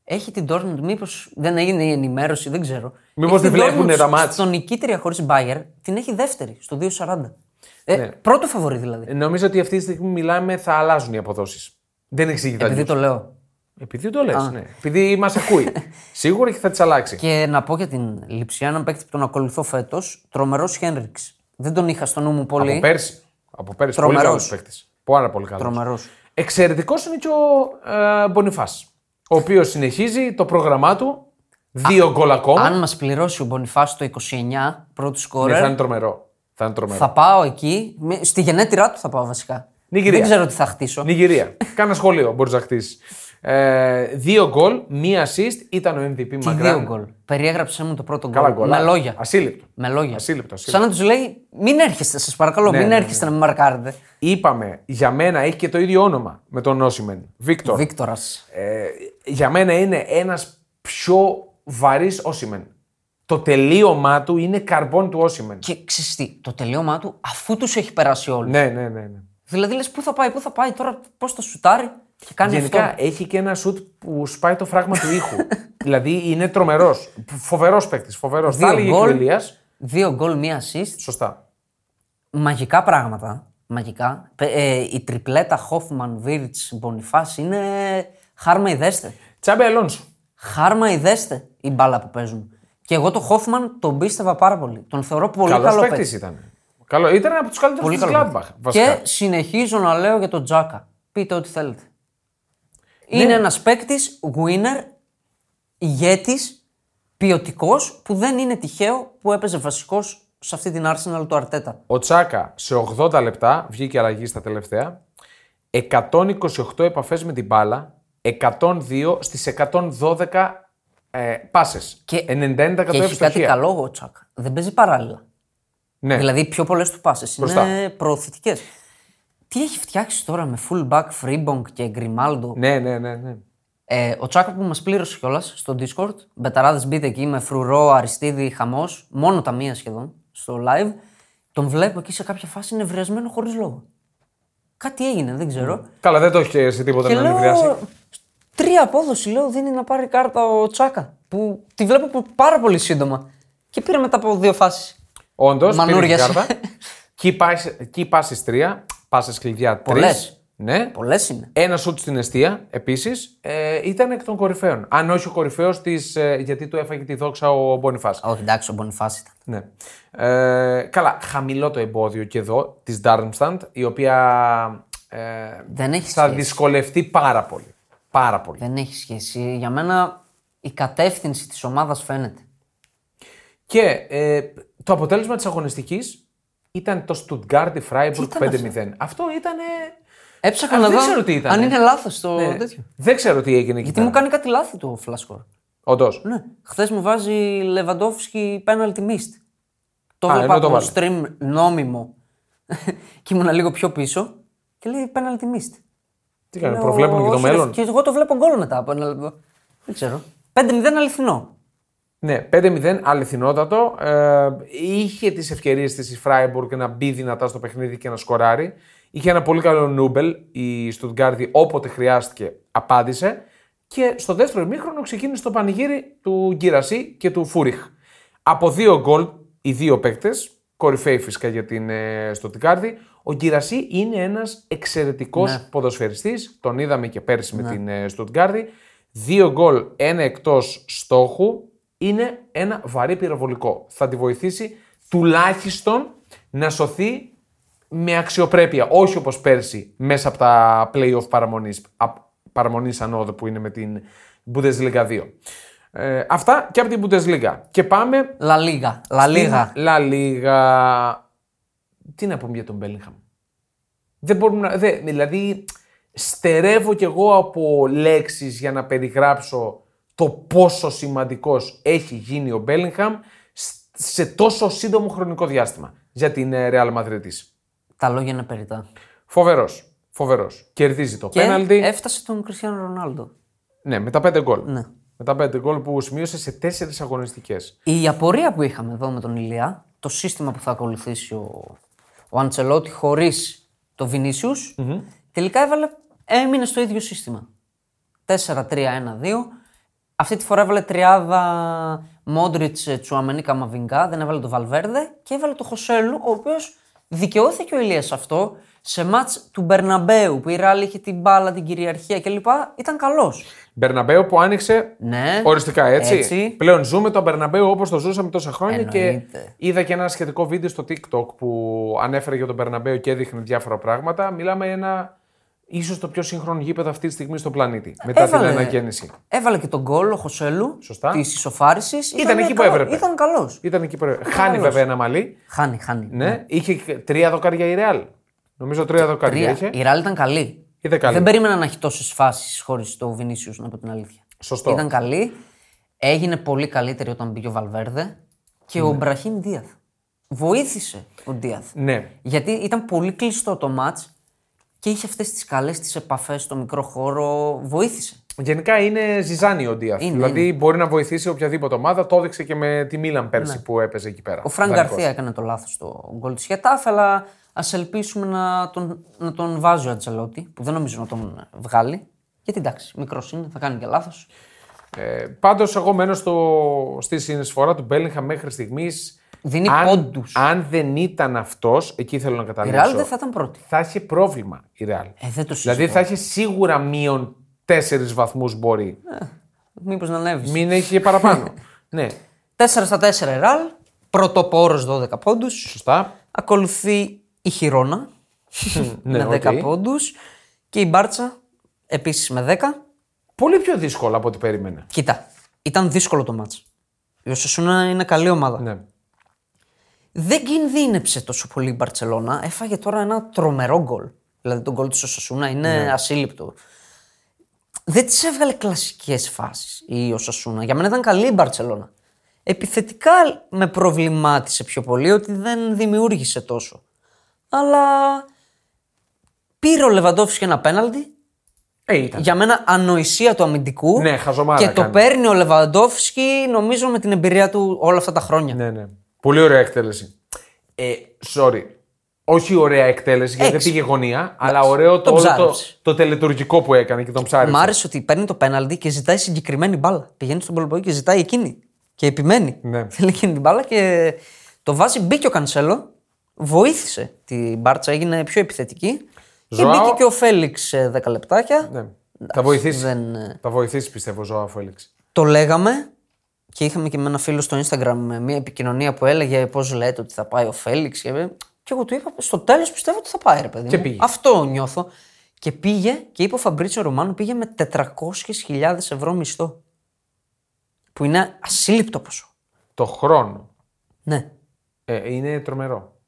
Έχει την Dortmund, μήπως δεν έγινε η ενημέρωση, δεν ξέρω. Μήπως Έχει δεν την βλέπουνε Dortmund τα μάτς. Στο νικήτρια χωρίς Bayer την έχει δεύτερη, στο 2,40. Ε, Ναι. Πρώτο φαβορή δηλαδή. Νομίζω ότι αυτή τη στιγμή μιλάμε θα αλλάζουν οι αποδόσεις. Δεν εξηγείται. Επειδή αλλιώς. το λέω. Επειδή το λες, ναι. Επειδή μας ακούει. Σίγουρα και θα τι αλλάξει. Και να πω για την Λιψία, έναν παίκτη που τον ακολουθώ φέτος, τρομερός Χένριξ. Δεν τον είχα στο νου μου πολύ. Από πέρσι. Από πέρσι. Τρομερός. Πολύ καλός παίκτης. Πάρα πολύ καλός. Τρομερός. Εξαιρετικός είναι και ο ε, Μπονιφάς. Ο οποίος συνεχίζει το πρόγραμμά του. Δύο γκολ ακόμα. Αν μας πληρώσει ο Μπονιφάς το 29, πρώτο Ναι, σκόρερ, θα είναι τρομερό. Θα είναι τρομερό. θα πάω εκεί. με- Στη γενέτειρά του θα πάω βασικά. Νιγηρία. Δεν ξέρω τι θα χτίσω. Νιγηρία. Κάνα σχολείο μπορείς να χτίσεις. Ε, δύο γκολ, μία assist, ήταν ο MVP Τι μακράν. δύο γκολ. Περιέγραψε μου το πρώτο Καλά γκολ. γκολ. Με λόγια. Ασύλληπτο. Με λόγια. Ασύλληπτο, ασύλληπτο. Σαν να τους λέει, μην έρχεστε, σας παρακαλώ, Ναι, μην ναι, έρχεστε να με μαρκάρετε. Είπαμε, για μένα έχει και το ίδιο όνομα με τον Όσιμεν. Βίκτορ. Βίκτορας. Ε, για μένα είναι ένας πιο βαρύς Όσιμεν. Το τελείωμά του είναι καρμπόν του Όσιμεν. Και ξυστή, το τελείωμά του αφού τους έχει περάσει όλους. Ναι, ναι, ναι. ναι. Δηλαδή λες, πού θα πάει, πού θα πάει τώρα, πώς θα σουτάρει και κάνει Γενικά αυτό. έχει και ένα σουτ που σπάει το φράγμα του ήχου. δηλαδή είναι τρομερός. Φοβερός παίκτης. Φοβερός. Δύο Τα έλεγε και ο γκολ. Ηλίας. Δύο γκολ, μία assist. Σωστά. Μαγικά πράγματα. Μαγικά. Πε- Ε, η τριπλέτα Χόφμαν, Βίρτς, Μπονιφάς είναι χάρμα ιδέστε. Τσάμπε Αλόνσο. Χάρμα ιδέστε η μπάλα που παίζουν. Και εγώ το Χόφμαν τον πίστευα πάρα πολύ. Τον θεωρώ πολύ καλός, Καλό παίκτης. παίκτη ήταν. Καλό. Ήταν από τους καλύτερους Πολύ της καλό. Gladbach. παίκτης. Βασικά. Και συνεχίζω να λέω για τον Τζάκα. Πείτε ό,τι θέλετε. Ναι. Είναι ένας παίκτης, winner, ηγέτης, ποιοτικός, που δεν είναι τυχαίο που έπαιζε βασικός σε αυτή την Arsenal του Αρτέτα. Ο Τσάκα σε 80 λεπτά βγήκε αλλαγή στα τελευταία. 128 επαφές με την μπάλα. 102 στις 112 ε, πάσες. Και, 91% και έχει κάτι ευστοχία. καλό ο Τσάκα. Δεν παίζει παράλληλα. Ναι. Δηλαδή, πιο πολλές του πάσες Μπροστά. είναι προωθητικές. Τι έχει φτιάξει τώρα με fullback, Freebonk και Γκριμάλντο. ναι, ναι, ναι, ναι. Ε, ο Τσάκα που μας πλήρωσε κιόλας στο Discord, μπεταράδες μπείτε εκεί με φρουρό, αριστίδι, χαμός, μόνο τα μία σχεδόν στο live. Τον βλέπω εκεί σε κάποια φάση νευριασμένο χωρίς λόγο. Κάτι έγινε, δεν ξέρω. Καλά, δεν το έχει σε τίποτα Και να λέω. νευριάσει. Τρία απόδοση λέω δίνει να πάρει κάρτα ο Τσάκα. Που τη βλέπω που πάρα πολύ σύντομα. Και πήρε μετά από δύο φάσεις. Όντως, πήρε την Μανούριασε. κάρτα. Key passes- Key passes 3, πάσες κλειδιά 3. Πολλές. Ναι. Πολλές είναι. Ένα σουτ στην αιστεία επίσης ε, ήταν εκ των κορυφαίων. Αν όχι ο κορυφαίος της, ε, γιατί του έφαγε τη δόξα ο Μπονιφάς. Όχι, εντάξει, ο Μπονιφάς ήταν. Ναι. Ε, καλά, χαμηλό το εμπόδιο και εδώ της Darmstadt, η οποία ε, Δεν έχει θα σχέση. δυσκολευτεί πάρα πολύ. Πάρα πολύ. Δεν έχει σχέση. Για μένα η κατεύθυνση της ομάδας φαίνεται. Και ε, το αποτέλεσμα της αγωνιστικής ήταν το Stuttgart Freiburg ήταν 5-0. Αυτό; ήταν. Έψαχνα Α, να δεν δω ξέρω τι ήταν. αν είναι λάθος το Ναι, τέτοιο. δεν ξέρω τι έγινε εκεί. Γιατί μου κάνει κάτι λάθη το φλασκόρ. Όντως. Ναι. Χθες μου βάζει Λεβαντόφσκι penalty missed. Το Α, βλέπα ενώ το από βάλε. stream νόμιμο και ήμουν λίγο πιο πίσω και λέει penalty missed. Τι κάνει, Λέω, προβλέπουν και το «Όχι, ρε, μέλλον. Και εγώ το βλέπω γκολ μετά από ένα λεπτό. Δεν ξέρω. 5-0 αληθινό. Ναι, 5-0 αληθινότατο. Ε, είχε τις ευκαιρίες της η Φράιμπουργκ να μπει δυνατά στο παιχνίδι και να σκοράρει. Είχε ένα πολύ καλό Νούμπελ η Στουτγκάρδη όποτε χρειάστηκε απάντησε. Και στο δεύτερο ημίχρονο ξεκίνησε το πανηγύρι του Γκιρασί και του Φούριχ. Από δύο γκολ οι δύο παίκτες, κορυφαίοι φυσικά για την ε, Στουτγκάρδη. Ο Γκυρασί είναι ένας εξαιρετικός Ναι. ποδοσφαιριστής. Τον είδαμε και πέρσι με την ε, Στουτγκάρδη. Δύο γκολ, ένα εκτός στόχου είναι ένα βαρύ πυροβολικό. Θα τη βοηθήσει τουλάχιστον να σωθεί με αξιοπρέπεια. Όχι όπως πέρσι μέσα από τα play-off παραμονής, α- παραμονής ανώδου που είναι με την Bundesliga 2. Ε, αυτά και από την Bundesliga. Και πάμε Λα Λίγα. Λα Λίγα. La Liga. Τι να πούμε για τον Bellingham; Δεν μπορούμε να. δε- δηλαδή, στερεύω κι εγώ από λέξεις για να περιγράψω το πόσο σημαντικός έχει γίνει ο Bellingham σε τόσο σύντομο χρονικό διάστημα για την ε, Real Madrid της. Τα λόγια είναι περιτά. Φοβερός. Φοβερός. Κερδίζει το Και πέναλτι. έφτασε τον Κριστιανό Ρονάλντο. Ναι, με τα πέντε γκολ. Ναι. Με τα πέντε γκολ που σημείωσε σε τέσσερις αγωνιστικές. Η απορία που είχαμε εδώ με τον Ηλία, το σύστημα που θα ακολουθήσει ο, ο Αντσελότη χωρίς το βινισιους τελικά έβαλε, έμεινε στο ίδιο σύστημα. 4-3-1-2. Αυτή τη φορά έβαλε τριάδα Μόντριτς, Τσουαμενί, Καμαβινγκά, δεν έβαλε το Βαλβέρδε και έβαλε το Χωσέλου, ο οποίος δικαιώθηκε ο Ηλίας σε αυτό σε μάτς του Μπερναμπέου που η Ράλη είχε την μπάλα, την κυριαρχία κλπ. Ήταν καλός. Μπερναμπέου που άνοιξε Ναι. Οριστικά έτσι. Έτσι. Πλέον ζούμε τον Μπερναμπέου όπως το ζούσαμε τόσα χρόνια και Εννοείται. είδα και ένα σχετικό βίντεο στο TikTok που ανέφερε για τον Μπερναμπέου και έδειχνε διάφορα πράγματα. Μιλάμε για ένα ίσως το πιο σύγχρονο γήπεδο αυτή τη στιγμή στο πλανήτη. Μετά Έβαλε. την ανακαίνιση. Έβαλε και τον γκολ ο Χωσέλου Σωστά. της ισοφάρισης. Ήταν εκεί που έπρεπε. Ήταν καλός. Ήταν εκεί που. Χάνει καλός. βέβαια ένα μαλλί. Χάνει, χάνει. Ναι. Είχε και τρία δοκάρια η Ρεάλ. Νομίζω τρία δοκάρια Τρία. είχε. Η Ρεάλ ήταν καλή. Ήταν καλή. Δεν περίμενα να έχει τόσες φάσεις χωρίς το Βινίσιους, να πω την αλήθεια. Σωστό. Ήταν καλή. Έγινε πολύ καλύτερη όταν μπήκε ο Βαλβέρδε και ο Μπραχίμ Ντίαθ. Βοήθησε ο Ντίαθ. Ναι. Γιατί ήταν πολύ κλειστό το ματς και είχε αυτές τις καλές τις επαφές στο μικρό χώρο. Βοήθησε. Γενικά είναι ζυζάνι ο Ντίαθ. Είναι, Δηλαδή μπορεί να βοηθήσει οποιαδήποτε ομάδα. Το έδειξε και με τη Μίλαν πέρσι που έπαιζε εκεί πέρα. Ναι. Ο Φρανκ Δανεικός. Γκαρθία έκανε το λάθος στο γκολ της Χετάφ, αλλά ας ελπίσουμε να τον, να τον βάζει ο Αντζελότη, που δεν νομίζω να τον βγάλει. Γιατί εντάξει, μικρός είναι, θα κάνει και λάθος. Ε, Πάντως, εγώ μένω στο, στη συνεισφορά του Μπέλιγχαμ μέχρι στιγμής. Δίνει αν, πόντους. αν δεν ήταν αυτός, εκεί θέλω να Η καταλήξω. Ρεάλ δεν θα ήταν πρώτη. θα είχε πρόβλημα η Ρεάλ. Ε, δεν το δηλαδή συζητώ. θα είχε σίγουρα μείον τέσσερις βαθμούς μπορεί. Μήπως να ανέβεις. Μην έχει και παραπάνω. ναι, 4 στα 4 η Ρεάλ. Πρωτοπόρος 12 πόντους. σωστά. Ακολουθεί η Χιρόνα ναι, με 10 οκ. πόντους. Και η Μπάρτσα επίσης με 10. Πολύ πιο δύσκολο από ό,τι περίμενα. Κοίτα, ήταν δύσκολο το ματς. Η Οσασούνα είναι καλή ομάδα. Ναι. Δεν κινδύνεψε τόσο πολύ η Μπαρσελόνα. Έφαγε τώρα ένα τρομερό γκολ. Δηλαδή το γκολ της Οσασούνα είναι Ναι. ασύλληπτο. Δεν της έβγαλε κλασικές φάσεις η Οσασούνα. Για μένα ήταν καλή η Μπαρσελόνα. Επιθετικά με προβλημάτισε πιο πολύ ότι δεν δημιούργησε τόσο. Αλλά πήρε ο Λεβαντόφσκι ένα πέναλτι. Ε, ήταν. Για μένα ανοησία του αμυντικού. Ναι, χαζομάρα Και το κάνει. παίρνει ο Λεβαντόφσκι νομίζω με την εμπειρία του όλα αυτά τα χρόνια. Ναι, ναι. Πολύ ωραία εκτέλεση. Ε, sorry. Όχι ωραία εκτέλεση γιατί δεν Έξι. πήγε γωνία, αλλά ωραίο το, Τον όλο το, ψάρεψε. το τελετουργικό που έκανε και τον ψάρισε. Μ' άρεσε ότι παίρνει το πέναλτι και ζητάει συγκεκριμένη μπάλα. Πηγαίνει στον Πολυποή και ζητάει εκείνη. Και επιμένει. Ναι. Θέλει εκείνη την μπάλα και το βάζει. Μπήκε ο Κανσέλο, βοήθησε την Μπάρτσα, έγινε πιο επιθετική. Ζωάο. Και μπήκε και ο Φέληξ σε 10 λεπτάκια. Ναι. Θα βοηθήσει. δεν, ε, Θα βοηθήσει πιστεύω ο Ζωά Φέληξ. Το λέγαμε και είχαμε και με ένα φίλο στο Instagram με μια επικοινωνία που έλεγε πώς λέτε ότι θα πάει ο Φέληξ. Και, και εγώ του είπα στο τέλος πιστεύω ότι θα πάει, ρε παιδί. Και μου. πήγε. Αυτό νιώθω. Και πήγε και είπε ο Φαμπρίτσιο Ρωμάνου πήγε με 400.000 ευρώ μισθό. Που είναι ασύλληπτο ποσό. Το χρόνο. Ναι. Ε, είναι τρομερό.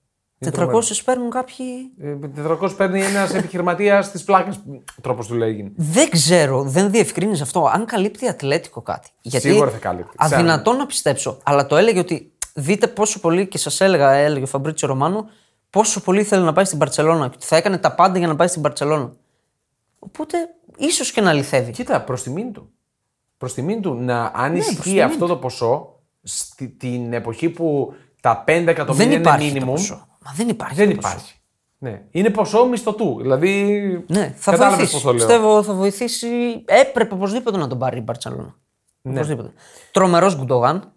Είναι 400 τρομερό. παίρνουν κάποιοι; Ε, 400 παίρνει ένας επιχειρηματίας τη πλάκα. Τρόπος του λέγει. Δεν ξέρω, δεν διευκρίνεις αυτό. Αν καλύπτει ατλέτικο κάτι. Γιατί Σίγουρα θα καλύπτει. Αδυνατό να πιστέψω. Αλλά το έλεγε ότι δείτε πόσο πολύ και σας έλεγα, έλεγε ο Φαμπρίτσιο Ρωμάνο, πόσο πολύ ήθελε να πάει στην Παρσελώνα και ότι θα έκανε τα πάντα για να πάει στην Παρσελώνα. Οπότε ίσως και να αληθεύει. Κοίτα, προς τιμήν του. Προς τιμήν του να αν Ναι, προς ισχύει τιμήν αυτό το ποσό στη, την εποχή που τα 5 εκατομμύρια Δεν είναι υπάρχει το minimum. Ποσό. Μα δεν υπάρχει. Δεν το ποσό. υπάρχει. Ναι. Είναι ποσό μισθωτού. Δηλαδή. Ναι, θα κατάλαβες βοηθήσεις. πώς το λέω. Πιστεύω θα βοηθήσει. Έπρεπε οπωσδήποτε να τον πάρει η Μπαρσελόνα. Ναι. Οπωσδήποτε. Τρομερός Γκουντογάν.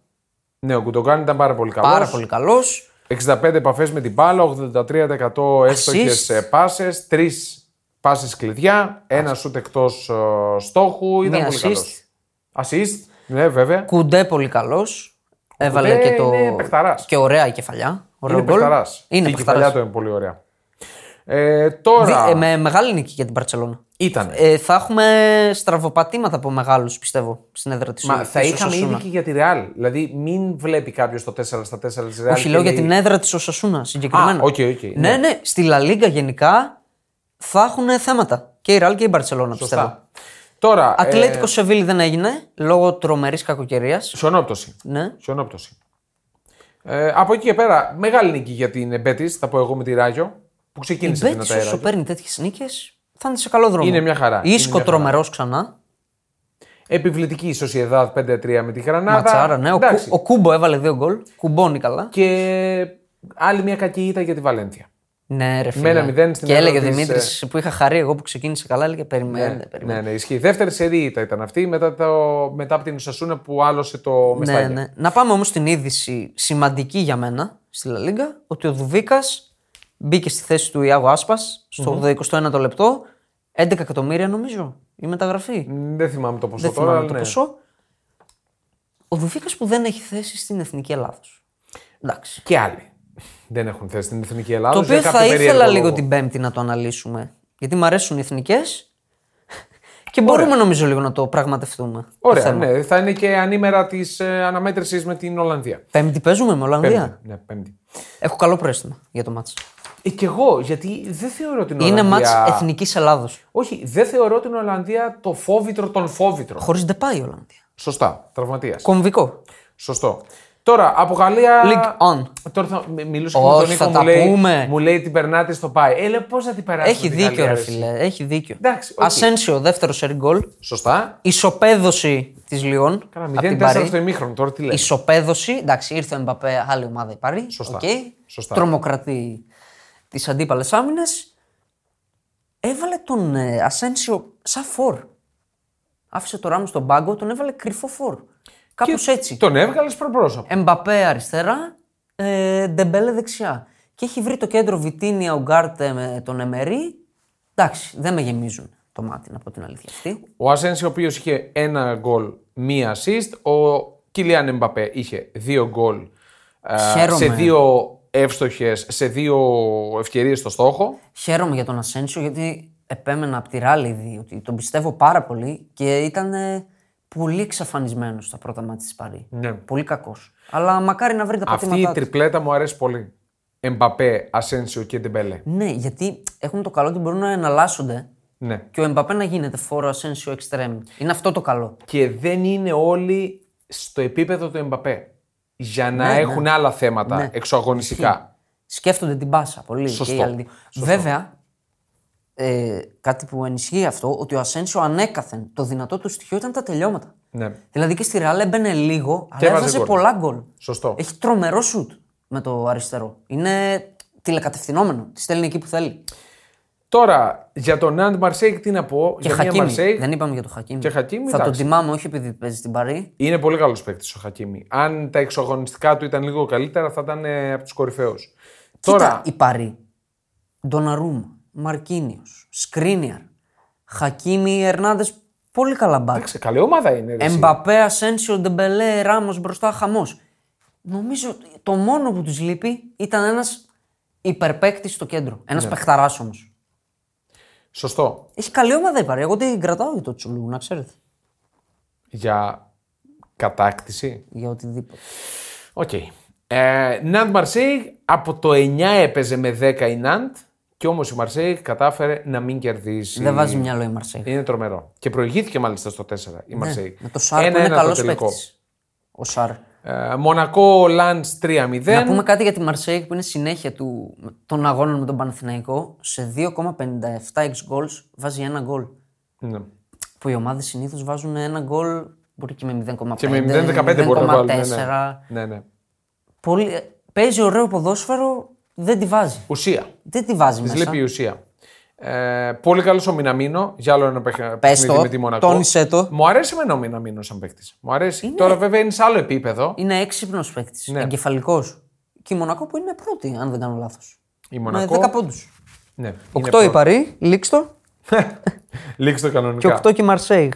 Ναι, ο Κουντογκάν ήταν πάρα πολύ καλός. Πάρα πολύ καλός. 65 επαφές με την μπάλα, 83% εύστοχε Assist. πάσες, 3 πάσες κλειδιά, ένα σουτ εκτός στόχου. Ήταν Μία πολύ assist. καλός. Assist, ναι, βέβαια. Κουντέ πολύ καλός. Έβαλε Κουντέ και το. είναι παιχταράς. Και ωραία η κεφαλιά. Ωραίο Είναι γκολ. παιχταράς. Είναι η παιχταράς. κεφαλιά του είναι πολύ ωραία. Ε, τώρα. Δι- ε, με μεγάλη νίκη για την Μπαρσελόνα. Ήταν. Ε, θα έχουμε στραβοπατήματα από μεγάλους, πιστεύω, στην έδρα της Μα θα είχαμε ήδη και για τη Ρεάλ. Δηλαδή, μην βλέπει κάποιος το 4 στα 4 της Ρεάλ. Όχι, λέω για την έδρα της Οσασούνα συγκεκριμένα. Α, OK, OK, ναι. ναι. ναι, Στη Λα Λίγκα γενικά θα έχουν θέματα. Και η Ρεάλ και η Μπαρσελόνα, πιστεύω. Σωστά. Τώρα. Ατλέτικο Ε, Σεβίλη δεν έγινε λόγω τρομερής κακοκαιρίας. χιονόπτωση. Ναι. Χιονόπτωση. Ε, από εκεί και πέρα, μεγάλη νίκη για την Μπέτη, θα πω εγώ με τη Ράγιο, που Η ξεκίνησε Μπέτη, δυνατά η όσο Ράγιο. παίρνει τέτοιες νίκες, θα είναι σε καλό δρόμο. Είναι μια χαρά. Είναι Ίσκο μια χαρά. τρομερός ξανά. Επιβλητική η Σοσιεδάδ 5-3 με τη Γρανάδα. Ματσάρα, ναι. Ο, Εντάξει. Κου- ο Κούμπο έβαλε δύο γκολ. Κουμπώνει καλά. Και άλλη μια κακή ήττα για τη Βαλένθια. Ναι, ρε φίλε. ένα μηδέν στην Και έδρα έλεγε ο της, Δημήτρη που είχα χαρεί εγώ που ξεκίνησε καλά, έλεγε Περιμένετε, Ναι, περιμένετε. ναι, ισχύει. Δεύτερη σερή ήττα ήταν αυτή μετά, το, μετά από την Σασούνα που άλωσε το Ναι, Μεστάγια. ναι. Να πάμε όμως στην είδηση σημαντική για μένα στη Λα Λίγκα, ότι ο Δουβίκας μπήκε στη θέση του Ιάγου Άσπας στο 81ο λεπτό. 11 εκατομμύρια νομίζω η μεταγραφή. Δεν θυμάμαι το ποσό Δεν τώρα. θυμάμαι αλλά το ναι. ποσό. Ο Δουβίκας που δεν έχει θέση στην εθνική Ελλάδος. Εντάξει. Και άλλοι δεν έχουν θέση στην Εθνική Ελλάδα. Το οποίο για θα κάποιο ήθελα περίεργο λίγο λόγο. την Πέμπτη να το αναλύσουμε. Γιατί μου αρέσουν οι εθνικές και μπορούμε νομίζω λίγο να το πραγματευτούμε. το Ωραία, θέμα. ναι. Θα είναι και ανήμερα της ε, αναμέτρησης με την Ολλανδία. Πέμπτη παίζουμε με Ολλανδία; Πέμπτη. Ναι, πέμπτη. Έχω καλό πρόστιμο για το μάτς. Ε, κι εγώ, γιατί δεν θεωρώ την Είναι Ολλανδία. μάτς εθνικής Ελλάδος. Όχι, δεν θεωρώ την Ολλανδία το φόβητρο των φόβητρων. Χωρίς δεν πάει η Ολλανδία. Σωστά, τραυματίας. Κομβικό. Σωστό. Τώρα, από Γαλλία. League on. Τώρα θα μι- μιλούσα και Όχι, με τον Νίκο, θα μου τα λέει, πούμε. μου λέει την περνάτε στο πάει. Ε, λέει, πώς θα την περάσει. Έχει δίκιο, ρε φίλε. Έχει δίκιο. Εντάξει, οκ. Ασένσιο, δεύτερο σερί γκολ. Σωστά. Ισοπέδωση της Λιόν. Κάνα απ' την 0-4 Παρί. στο ημίχρονο, τώρα τι λέει. Ισοπέδωση. Εντάξει, ήρθε ο Εμπαπέ, άλλη ομάδα η Παρί. Σωστά. Οκ. Σωστά. Τρομοκρατεί τις αντίπαλες άμυνες. Έβαλε τον ε, Ασένσιο σαν φορ. Άφησε το Ράμος στον πάγκο, τον έβαλε κρυφό φορ. Κάπως έτσι. Τον έβγαλες προπρόσωπο. Εμπαπέ αριστερά ε, Ντεμπέλε δεξιά. Και έχει βρει το κέντρο Βιτίνια, Ουγκάρτε με τον Εμερή. Εντάξει, δεν με γεμίζουν το μάτι, να πω την αλήθεια αυτή. Ο Ασένσι, ο οποίος είχε ένα γκολ, μία assist. Ο Κιλιάν Εμπαπέ είχε δύο γκολ ε, Χαίρομαι. σε δύο εύστοχες, σε δύο ευκαιρίες στο στόχο. Χαίρομαι για τον Ασένσιο γιατί επέμενα από τη Ράλιδη ότι τον πιστεύω πάρα πολύ και ήταν ε, πολύ εξαφανισμένος στα πρώτα μάτια της Παρή. Ναι. Πολύ κακός. Αλλά μακάρι να βρει τα Αυτή η πατήματά του. τριπλέτα μου αρέσει πολύ. Εμπαπέ, Ασένσιο και Ντεμπέλε. Ναι, γιατί έχουν το καλό ότι μπορούν να εναλλάσσονται Ναι. και ο Εμπαπέ να γίνεται φόρο Ασένσιο εξτρέμ. Είναι αυτό το καλό. Και δεν είναι όλοι στο επίπεδο του Εμπαπέ. Για να Ναι, έχουν ναι. άλλα θέματα Ναι. εξωαγωνιστικά. Σκέφτονται την πάσα πολύ. Σωστό. Και οι άλλοι δύο. Βέβαια, ε, κάτι που ενισχύει αυτό, ότι ο Ασένσιο ανέκαθεν το δυνατό του στοιχείο ήταν τα τελειώματα. Ναι. Δηλαδή και στη Ρεάλ έμπαινε λίγο, αλλά έβαζε έβαζε γκολ. πολλά γκολ. Σωστό. Έχει τρομερό σουτ με το αριστερό. Είναι τηλεκατευθυνόμενο. Τη στέλνει εκεί που θέλει. Τώρα, για τον Ναντ Μαρσέιγ τι να πω; Και για μια Χακίμι. Μαρσέιγ Δεν είπαμε για το Χακίμι. Και Χακίμι, Θα τον εντάξει. τιμάμε όχι επειδή παίζει στην Παρί. είναι πολύ καλός παίκτης ο Χακίμι. Αν τα εξωαγωνιστικά του ήταν λίγο καλύτερα, θα ήταν ε, από τους κορυφαίους. Κοίτα, Τώρα, η Παρί. Ντοναρούμα, Μαρκίνιος, Σκρίνιαρ, Χακίμι, Ερνάντες. Πολύ καλά μπακ. εντάξει, καλή ομάδα είναι. ρε, εσύ. Εμπαπέ, Ασένσιο, Ντεμπελέ, Ράμος μπροστά, χαμός. Νομίζω ότι το μόνο που τους λείπει ήταν ένας υπερπαίκτης στο κέντρο. Ένας ναι. παιχταράς όμως. Σωστό. Έχει καλή ομάδα η Παρί. Εγώ την κρατάω για το Τσου Λου, να ξέρετε. Για κατάκτηση. Για οτιδήποτε. Οκ. Ε, Ναντ Μαρσέιγ από το 9 έπαιζε με 10 η Ναντ και όμως η Μαρσέιγ κατάφερε να μην κερδίσει. Δεν βάζει μυαλό η Μαρσέιγ. Είναι τρομερό. Και προηγήθηκε μάλιστα στο 4 η Μαρσέιγ. Ναι, Με το Σάρ που είναι καλός παίκτης. Ο Σάρ. Ε, Μονακό Λαντ 3-0. Να πούμε κάτι για τη Μαρσέη που είναι συνέχεια του, των αγώνων με τον Παναθηναϊκό. Σε 2,57 ex goals βάζει ένα γκολ. Ναι. Που οι ομάδες συνήθως βάζουν ένα γκολ μπορεί και με 0,5. Και με 0-15 μπορεί να βάλουν. Ναι, 0,4. ναι. ναι, ναι. Πολύ... Παίζει ωραίο ποδόσφαιρο, δεν τη βάζει. Ουσία. Δεν τη βάζει Της μέσα. λείπει η ουσία. Ε, πολύ καλό ο Μιναμίνο για άλλο ένα παιχνίδι Πες το, με τη Μονακό. τόνισε το. Μου αρέσει εμένα ο Μιναμίνο σαν παίκτης. Μου αρέσει. Τώρα βέβαια είναι σε άλλο επίπεδο. Είναι έξυπνος παίκτης. Ναι. Εγκεφαλικός. Και η Μονακό που είναι πρώτη, αν δεν κάνω λάθος. Η Με Μονακό. 10 πόντους. Ναι, 8 η Παρή, λήξτο. Λήξει το κανονικά. Και 8 και η Μαρσέιγ.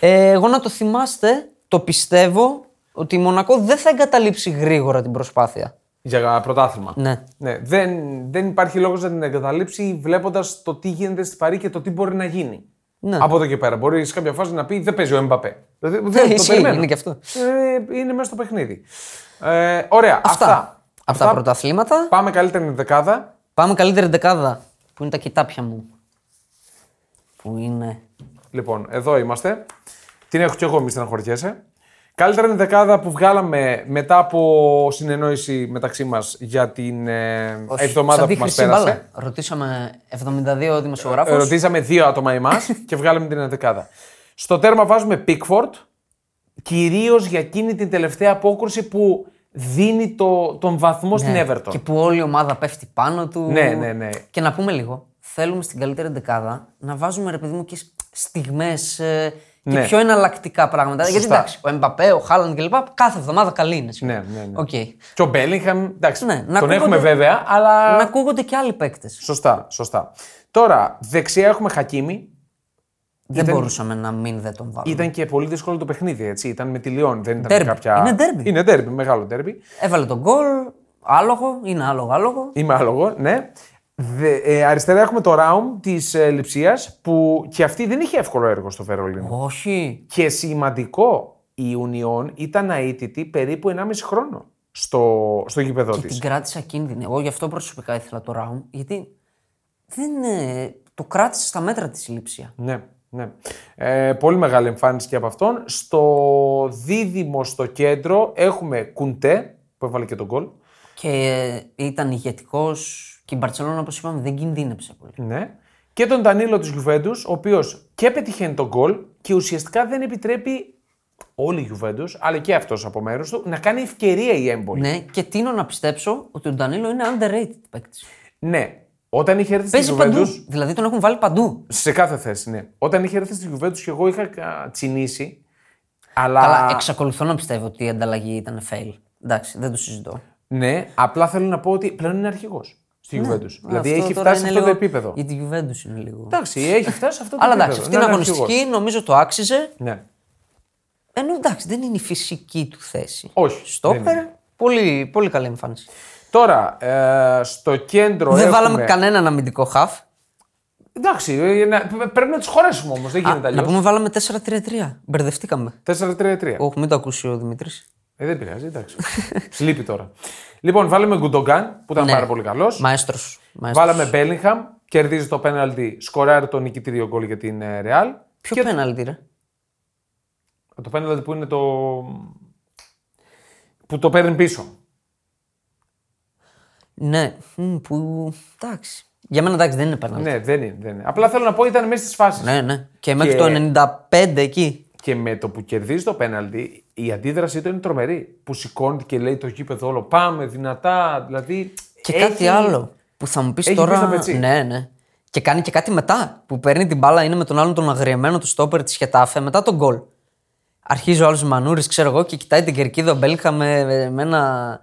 Ε, εγώ να το θυμάστε, το πιστεύω ότι η Μονακό δεν θα εγκαταλείψει γρήγορα την προσπάθεια. Για πρωτάθλημα. Ναι. Ναι, δεν, δεν υπάρχει λόγος να την εγκαταλείψει βλέποντας το τι γίνεται στη Παρή και το τι μπορεί να γίνει. Ναι. Από εδώ και πέρα. Μπορεί σε κάποια φάση να πει δεν παίζει ο Εμπαπέ. Δηλαδή, Ε, δεν το ισχύει, περιμένω. είναι και αυτό. Ε, είναι μέσα στο παιχνίδι. Ε, ωραία. Αυτά. Αυτά. Από τα πρωταθλήματα. Πάμε καλύτερη δεκάδα. Πάμε καλύτερη δεκάδα. Που είναι τα κοιτάπια μου. Που είναι. Λοιπόν, εδώ είμαστε. Την έχω κι εγώ, μη στεναχωριέσαι. Καλύτερα είναι η δεκάδα που βγάλαμε μετά από συνεννόηση μεταξύ μας για την ε, εβδομάδα Σαν που μας χρυσή πέρασε. μπάλα. Ρωτήσαμε 72 δημοσιογράφους. Ε, Ρωτήσαμε δύο άτομα εμάς και βγάλαμε την δεκάδα. Στο τέρμα βάζουμε Pickford, κυρίως για εκείνη την τελευταία απόκρουση που δίνει το, τον βαθμό στην Everton. Ναι. Και που όλη η ομάδα πέφτει πάνω του. Ναι, ναι, ναι. Και να πούμε λίγο, θέλουμε στην καλύτερη δεκάδα να βάζουμε ρε παιδί μου και στιγμές και Ναι. πιο εναλλακτικά πράγματα. Γιατί Σωστά. εντάξει, ο Εμπαπέ, ο Χάλαντ κλπ. Κάθε εβδομάδα καλή είναι. Ναι, ναι, ναι. Οκ. Και ο Μπέλιγχαμ, εντάξει, Ναι, να τον ακούγονται- έχουμε βέβαια, αλλά. Να ακούγονται και άλλοι παίκτες. Σωστά, σωστά. Τώρα, δεξιά έχουμε Χακίμι. Δεν Ήταν- μπορούσαμε να μην δεν τον βάλουμε. Ήταν και πολύ δύσκολο το παιχνίδι, έτσι. Ήταν με τη Λιόν, δεν ήταν ντέρμπι. κάποια. Είναι ντέρμπι. Είναι ντέρμπι, μεγάλο ντέρμπι. Έβαλε τον γκολ, άλογο, είναι άλογο, άλογο. Είμαι άλογο, ναι. Δε, ε, αριστερά έχουμε το Ράουμ της ε, Λιψία που και αυτή δεν είχε εύκολο έργο στο Βερολίνο. Όχι. Και σημαντικό, η Ουνιόν ήταν αίτητη περίπου 1,5 χρόνο στο, στο γήπεδο Και της. την κράτησα κίνδυνη. Εγώ γι' αυτό προσωπικά ήθελα το round, γιατί δεν, ε, το κράτησε στα μέτρα της η Λήψια. Ναι, ναι. Ε, πολύ μεγάλη εμφάνιση και από αυτόν. Στο δίδυμο στο κέντρο έχουμε Κουντέ που έβαλε και τον γκολ. Και ε, ήταν ηγετικός και η Μπαρσελόνα, όπως είπαμε, δεν κινδύνεψε πολύ. Ναι. Και τον Ντανίλο της Γιουβέντους, ο οποίος και πετυχαίνει τον γκολ και ουσιαστικά δεν επιτρέπει όλη η Γιουβέντους, αλλά και αυτός από μέρο του, να κάνει ευκαιρία η έμπολη. Ναι, και τίνω να πιστέψω ότι ο Ντανίλο είναι underrated παίκτης. Ναι. Όταν είχε έρθει στη Παίζει παντού. Γιουβέντου. Δηλαδή τον έχουν βάλει παντού. Σε κάθε θέση, ναι. Όταν είχε έρθει στη Γιουβέντους και εγώ είχα α, τσινήσει. Αλλά Αλλά εξακολουθώ να πιστεύω ότι η ανταλλαγή ήταν fail. Εντάξει, δεν το συζητώ. Ναι, απλά θέλω να πω ότι πλέον είναι αρχηγός στη Juventus. Δηλαδή Αυτό έχει τώρα φτάσει σε είναι αυτό το λίγο- επίπεδο. Η Juventus είναι λίγο. Εντάξει, έχει φτάσει σε αυτό το Αλλά επίπεδο. εντάξει, αυτή την Να είναι αγωνιστική αρχηγός. νομίζω το άξιζε. Ναι. Ενώ εντάξει, δεν είναι η φυσική του θέση. Όχι, δεν Στόπερ, πολύ, πολύ καλή εμφάνιση. Τώρα, ε, στο κέντρο Δεν έχουμε... βάλαμε κανέναν αμυντικό χαφ. Εντάξει, ε, να- πρέπει να τους χωρέσουμε όμως. Δεν γίνεται να αλλιώς. πούμε βάλαμε 4-3-3. Μπερδευτήκαμε. 4-3-3. Όχι, μην το ακούσει ο Δημήτρης. Ε, δεν πειράζει, εντάξει. Λείπει τώρα. Λοιπόν, βάλαμε Γκουντογκάν που ήταν Ναι. πάρα πολύ καλός. Μαέστρος. Βάλαμε Μπέλιγχαμ, κερδίζει το πέναλτι, σκοράρει το νικητήριο γκολ για την ε, Ρεάλ. Ποιο πέναλτι, ρε; Το πέναλτι που είναι το. που το παίρνει πίσω. Ναι, μ, που. Εντάξει. Για μένα εντάξει δεν είναι πέναλτι. Ναι, δεν είναι, δεν είναι. Απλά θέλω να πω ήταν μέσα στις φάσεις. Ναι, ναι. Και μέχρι Και- το 95 εκεί. Και με το που κερδίζει το πέναλτι, η αντίδρασή του είναι τρομερή. Που σηκώνεται και λέει το γήπεδο όλο. Πάμε δυνατά. Δηλαδή. Και έχει- κάτι άλλο που θα μου πεις έχει τώρα. μπει στο πετσί. Ναι, ναι. Και κάνει και κάτι μετά. Που παίρνει την μπάλα, είναι με τον άλλον τον αγριεμένο του στόπερ της Χετάφε μετά τον γκολ. Αρχίζει ο άλλος Μανούρης, ξέρω εγώ, και κοιτάει την κερκίδα ο Μπέλχα με, με, ένα,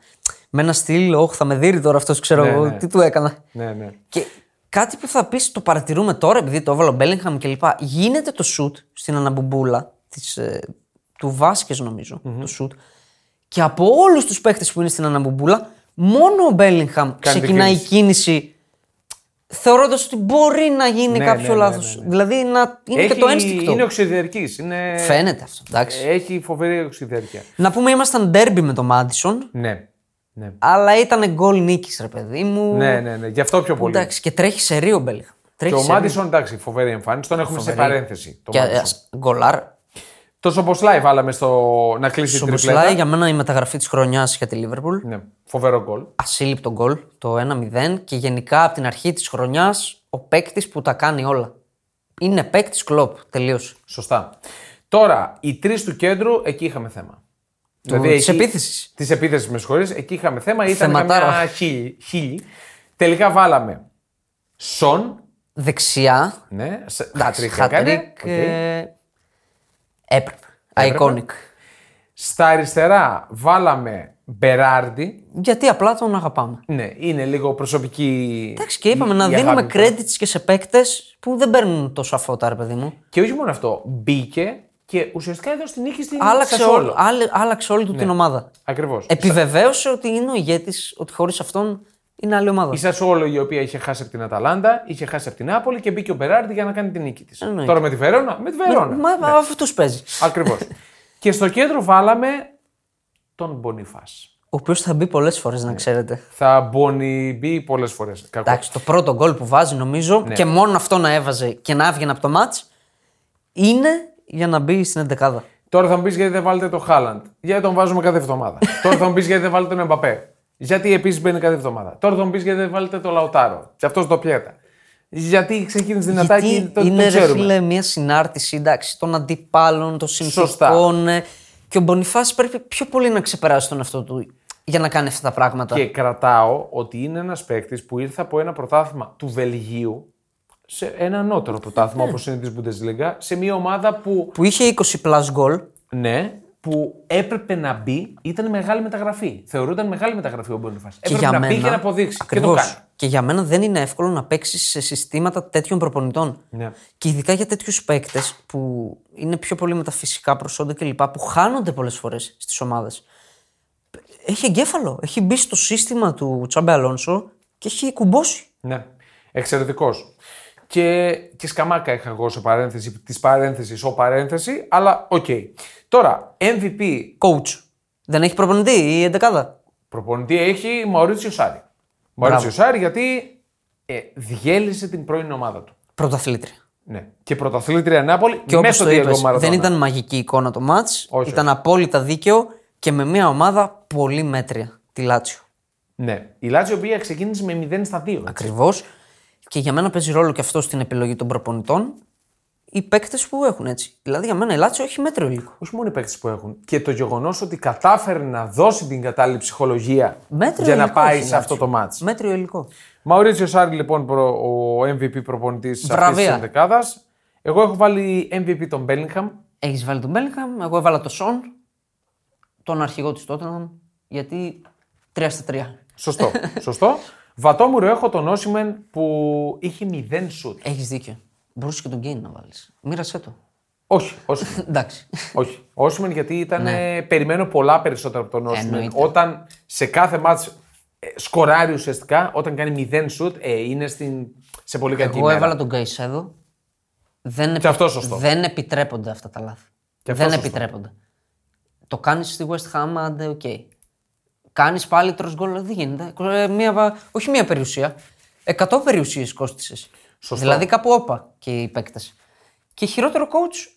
με ένα στυλ. Όχι, θα με δει τώρα αυτός, ξέρω Ναι, εγώ. ναι. Τι του έκανα. Ναι, ναι. Και κάτι που θα πεις, το παρατηρούμε τώρα, επειδή το έβαλε ο Μπέλιγχαμ και λοιπά. Γίνεται το σουτ στην αναμπουμπούλα της, ε, του Βάσκες, νομίζω. Το σουτ. Και από όλους τους παίχτε που είναι στην αναμπουμπούλα, μόνο ο Μπέλιγχαμ Κάνει ξεκινάει την κίνηση. Θεωρώντας ότι μπορεί να γίνει Ναι, κάποιο ναι, ναι, λάθος. ναι, ναι. Δηλαδή να είναι Έχει- και το ένστικτο. Είναι οξυδιαρκή. Είναι... Φαίνεται αυτό. Εντάξει. Έχει φοβερή οξυδιαρκία. Να πούμε, ήμασταν ντέρμπι με τον Μάντισον, Ναι. Ναι. αλλά ήταν γκολ νίκης, ρε παιδί μου. ναι, ναι, ναι. Γι' αυτό πιο πολύ. Εντάξει, και τρέχει σε ρίο ο Μπέλιγχαμ. Και Τρέχει ο σε ρίο. Μάντισον, εντάξει, φοβερή εμφάνιση. Τον έχουμε σε Φοβερή. παρένθεση. Το Και Μάντισον. ας- γκολάρ. Το Σομποσλάι βάλαμε στο να κλείσει την Σομποσλάι τριπλέτα. για μένα η μεταγραφή της χρονιάς για τη Λίβερπουλ. Ναι, φοβερό γκολ. Ασύλληπτο γκολ, το 1-0 και γενικά από την αρχή της χρονιάς ο παίκτης που τα κάνει όλα. Είναι παίκτης κλοπ. Τελείωσε. Σωστά. Τώρα, οι τρεις του κέντρου, εκεί είχαμε θέμα. Του- της επίθεσης. Της επίθεσης, με συγχωρείς, εκεί είχαμε θέμα. Ήταν Θεματάρα. καμιά χίλι, χίλι. Τελικά βάλαμε Σον. Δεξιά. Ναι, σε- Εντάξει, hat-trick έκανε. hat-trick, Οκ. ε, έπρεπε. Έπρεπε. Iconic. Στα αριστερά βάλαμε Μπεράρντι. Γιατί απλά τον αγαπάμε. Ναι, είναι λίγο προσωπική. Εντάξει, και είπαμε η- να η δίνουμε αγάπη του. credits και σε παίκτες που δεν παίρνουν τόσο φώτα, ρε παιδί μου. Και όχι μόνο αυτό, μπήκε και ουσιαστικά έδωσε την νίκη στην Άλλαξε, Σασόλο. όλο, άλλε- άλλαξε όλη του Ναι. την ομάδα. Ακριβώς. Επιβεβαίωσε ότι είναι ο ηγέτης, ότι χωρίς αυτόν είναι άλλη ομάδα. Η Σασόλο η οποία είχε χάσει από την Αταλάντα, είχε χάσει από την Νάπολη και μπήκε ο Μπεράρντι για να κάνει την νίκη της. Εννοείται. Τώρα με τη Βερόνα, με τη Βερόνα. Μα, μα αυτού παίζει. Ακριβώς. και στο κέντρο βάλαμε τον Μπονιφάς. Ο οποίος θα μπει πολλές φορές, να ξέρετε. Θα μπονιμπεί πολλές φορές. Εντάξει, το πρώτο γκολ που βάζει νομίζω Ναι. και μόνο αυτό να έβαζε και να έβγαινε από το μάτς είναι για να μπει στην 11. Τώρα θα μου πεις γιατί δεν βάλετε το Χάλαντ. Γιατί τον βάζουμε κάθε εβδομάδα. Τώρα θα μου πεις γιατί δεν βάλετε τον Εμπαπέ. Γιατί επίσης μπαίνει κάθε εβδομάδα. Τώρα θα μου πεις γιατί δεν βάλετε το Λαουτάρο. Και αυτός το πιέτα. Γιατί ξεκίνησε δυνατά και Γιατί το, το είναι ρε ξέρουμε. φίλε μια συνάρτηση εντάξει, των αντιπάλων, των Σωστά. συνθηκών. ε, Και ο Μπονιφάς πρέπει πιο πολύ να ξεπεράσει τον εαυτό του για να κάνει αυτά τα πράγματα. Και κρατάω ότι είναι ένας παίκτης που ήρθε από ένα πρωτάθλημα του Βελγίου σε ένα ανώτερο πρωτάθλημα Ναι. όπως είναι της Bundesliga, σε μια ομάδα που, Που είχε 20 plus γκολ. ναι, που έπρεπε να μπει, ήταν μεγάλη μεταγραφή. Θεωρούνταν μεγάλη μεταγραφή ο Μπονιφά. Και Έπρεπε για να μένα, μπει και να αποδείξει. Ακριβώς. Και το κάνει. Και για μένα δεν είναι εύκολο να παίξει σε συστήματα τέτοιων προπονητών. Ναι. Και ειδικά για τέτοιους παίκτες που είναι πιο πολύ με τα φυσικά προσόντα κλπ. που χάνονται πολλές φορές στις ομάδες. Έχει εγκέφαλο. Έχει μπει στο σύστημα του Τσάμπε Αλόνσο και έχει κουμπώσει. Ναι. Εξαιρετικός. Και, και Σκαμάκα είχα εγώ σε παρένθεση, της παρένθεσης, ο παρένθεση, αλλά οκ. Τώρα, MVP Coach. Δεν έχει προπονητή η εντεκάδα; προπονητή έχει Μαουρίτσιο Σάρι. Μαουρίτσιο Σάρι γιατί ε, διέλυσε την πρώην ομάδα του. Πρωταθλήτρια. Ναι. Και πρωταθλήτρια Νάπολη Και όπως μέσα το στο είπες, Diego Maradona. δεν ήταν μαγική εικόνα το ματς. Όχι, Ήταν απόλυτα δίκαιο και με μια ομάδα πολύ μέτρια. Τη Λάτσιο. Ναι. Η Λάτσιο η οποία ξεκίνησε με 0 στα 2. έτσι. Ακριβώς. Και για μένα παίζει ρόλο και αυτό στην επιλογή των προπονητών. Οι παίκτες που έχουν έτσι. Δηλαδή για μένα η Λάτσιο έχει μέτριο υλικό. Όχι μόνο οι παίκτες που έχουν. Και το γεγονός ότι κατάφερε να δώσει την κατάλληλη ψυχολογία Μέτριο για να υλικό πάει έχει η σε αυτό Λάτσιο. το ματς. Μέτριο υλικό. Μαουρίτσιο Σάρι, λοιπόν, προ- ο MVP προπονητής αυτής της Βραβεία. ενδεκάδας. Εγώ έχω βάλει MVP τον Μπέλιγχαμ. Έχεις βάλει τον Μπέλιγχαμ, εγώ έβαλα τον Σον, τον αρχηγό της Τότεναμ, γιατί 3 στα 3. Σωστό. Σωστό. Βατόμουρο έχω τον Όσιμεν που είχε 0 σουτ. Έχεις δίκιο. Μπορούσες και τον Γκέιν να βάλεις. Μοίρασέ το. Όχι, Όσιμεν. Εντάξει. Όχι. Όσιμεν γιατί ήταν. ε, Περιμένω πολλά περισσότερα από τον Όσιμεν. Ναι. Εννοείται. Όταν σε κάθε μάτς ε, σκοράρει ουσιαστικά, όταν κάνει 0 σουτ, ε, είναι στην, σε πολύ κακή Εγώ μέρα. έβαλα τον Καϊσέδο. Δεν, Και αυτό σωστό. δεν επιτρέπονται αυτά τα λάθη. Και αυτό δεν σωστό. επιτρέπονται. Το κάνεις στη West Ham, άντε, οκ. Κάνεις πάλι τρως γκολ, δεν γίνεται. Ε, Μία, βα- όχι μία περιουσία. 100 περιουσίες κόστησες. Σωστό. Δηλαδή κάπου όπα και οι παίκτες. Και χειρότερο coach,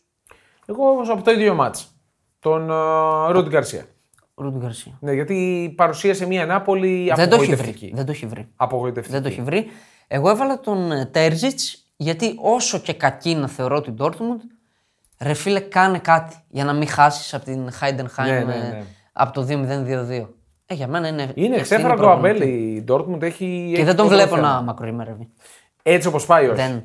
Εγώ όμως από το ίδιο ματς. Τον uh, Ρούντι Γκαρσία. Ρούντι Γκαρσία. Ναι, γιατί παρουσίασε μια Νάπολη Δεν το έχει βρει. απογοητευτική. Δεν το έχει βρει. Απογοητευτική. Δεν το έχει βρει. Εγώ έβαλα τον Τέρζιτς γιατί όσο και κακή να θεωρώ την Dortmund, ρε φίλε, κάνε κάτι για να μην χάσεις από την Heidenheim Ναι, ναι, ε, ναι. από το 2-0-2-2. Ε, για μένα είναι. Είναι ευθύνη ξέφερα το προπονητή. αμπέλ. Η Dortmund έχει. Και έχει δεν τον το βλέπω θέμα. να μακροημερεύει. Έτσι όπως πάει, όχι. Δεν.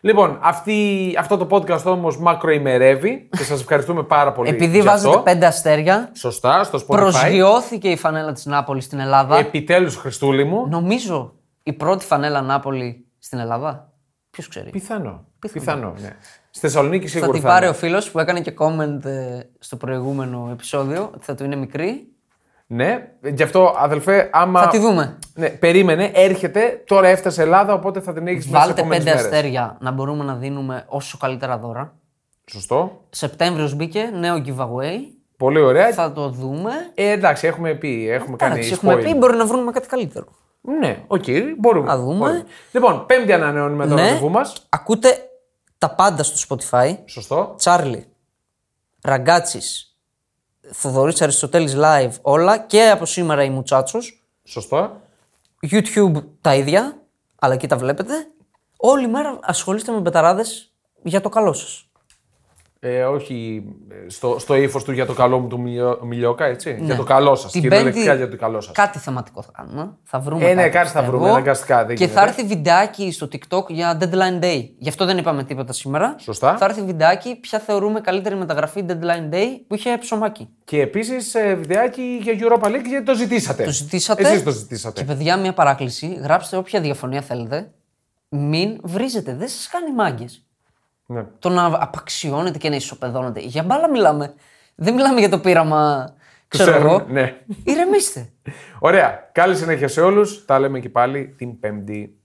Λοιπόν, αυτή, αυτό το podcast όμως μακροημερεύει και σας ευχαριστούμε πάρα πολύ. Επειδή γι' βάζετε αυτό. πέντε αστέρια, Σωστά, στο Spotify. προσγειώθηκε η φανέλα της Νάπολης στην Ελλάδα. Επιτέλους, Χριστούλη μου. Νομίζω η πρώτη φανέλα Νάπολη στην Ελλάδα. Ποιος ξέρει; Πιθανό. Πιθανό, ναι. Στη Θεσσαλονίκη Θα σίγουρα την θα πάρει είναι. ο φίλος που έκανε και comment ε, στο προηγούμενο επεισόδιο ότι θα του είναι μικρή. Ναι, γι' αυτό αδελφέ, άμα. Θα τη δούμε. Ναι, περίμενε, έρχεται, τώρα έφτασε Ελλάδα, οπότε θα την έχεις μέσα Βάλτε στις επόμενες πέντε μέρες. αστέρια να μπορούμε να δίνουμε όσο καλύτερα δώρα. Σωστό. Σεπτέμβριος μπήκε, νέο giveaway. Πολύ ωραία. Θα το δούμε. Ε, εντάξει, έχουμε πει, έχουμε κάνει Εντάξει, έχουμε spoil. πει μπορεί να βρούμε κάτι καλύτερο. Ναι, οκ, μπορούμε. Να δούμε. μπορούμε. Λοιπόν, πέμπτη ανανεώνουμε το Ναι. ραντεβού μας. Ακούτε τα πάντα στο Spotify. Σωστό. Τσάρλι, Ραγκάτσης, Θοδωρής Αριστοτέλης Live, όλα και από σήμερα η Μουτσάτσος. Σωστό. YouTube τα ίδια, αλλά εκεί τα βλέπετε. Όλη μέρα ασχολείστε με μπεταράδες για το καλό σας. Ε, όχι ε, στο, στο ύφος του για το καλό μου του Μιλιό- Μιλιόκα, έτσι. Για το καλό σας. Ναι. Την Κυριολεκτικά Πέμπτη για το καλό σας. Κάτι θεματικό θα κάνουμε. Θα βρούμε. Ε, ναι, κάτι, κάτι θα πιστεύω. βρούμε, αναγκαστικά, δεν Και γίνεται. θα έρθει βιντεάκι στο TikTok για deadline day. Γι' αυτό δεν είπαμε τίποτα σήμερα. Σωστά. Θα έρθει βιντεάκι ποια θεωρούμε καλύτερη μεταγραφή deadline day που είχε ψωμάκι. Και επίσης βιντεάκι για Europa League γιατί το ζητήσατε. Το ζητήσατε. Εσείς το ζητήσατε. Και παιδιά, μια παράκληση. Γράψτε όποια διαφωνία θέλετε. Μην βρίζετε. Δεν σας κάνει μάγκες. Ναι. Το να απαξιώνετε και να ισοπεδώνετε. Για μπάλα μιλάμε. Δεν μιλάμε για το πείραμα. Ξέρω Ξέρουμε, εγώ. ναι. Ηρεμήστε. Ωραία. Καλή συνέχεια σε όλους. Τα λέμε και πάλι την Πέμπτη.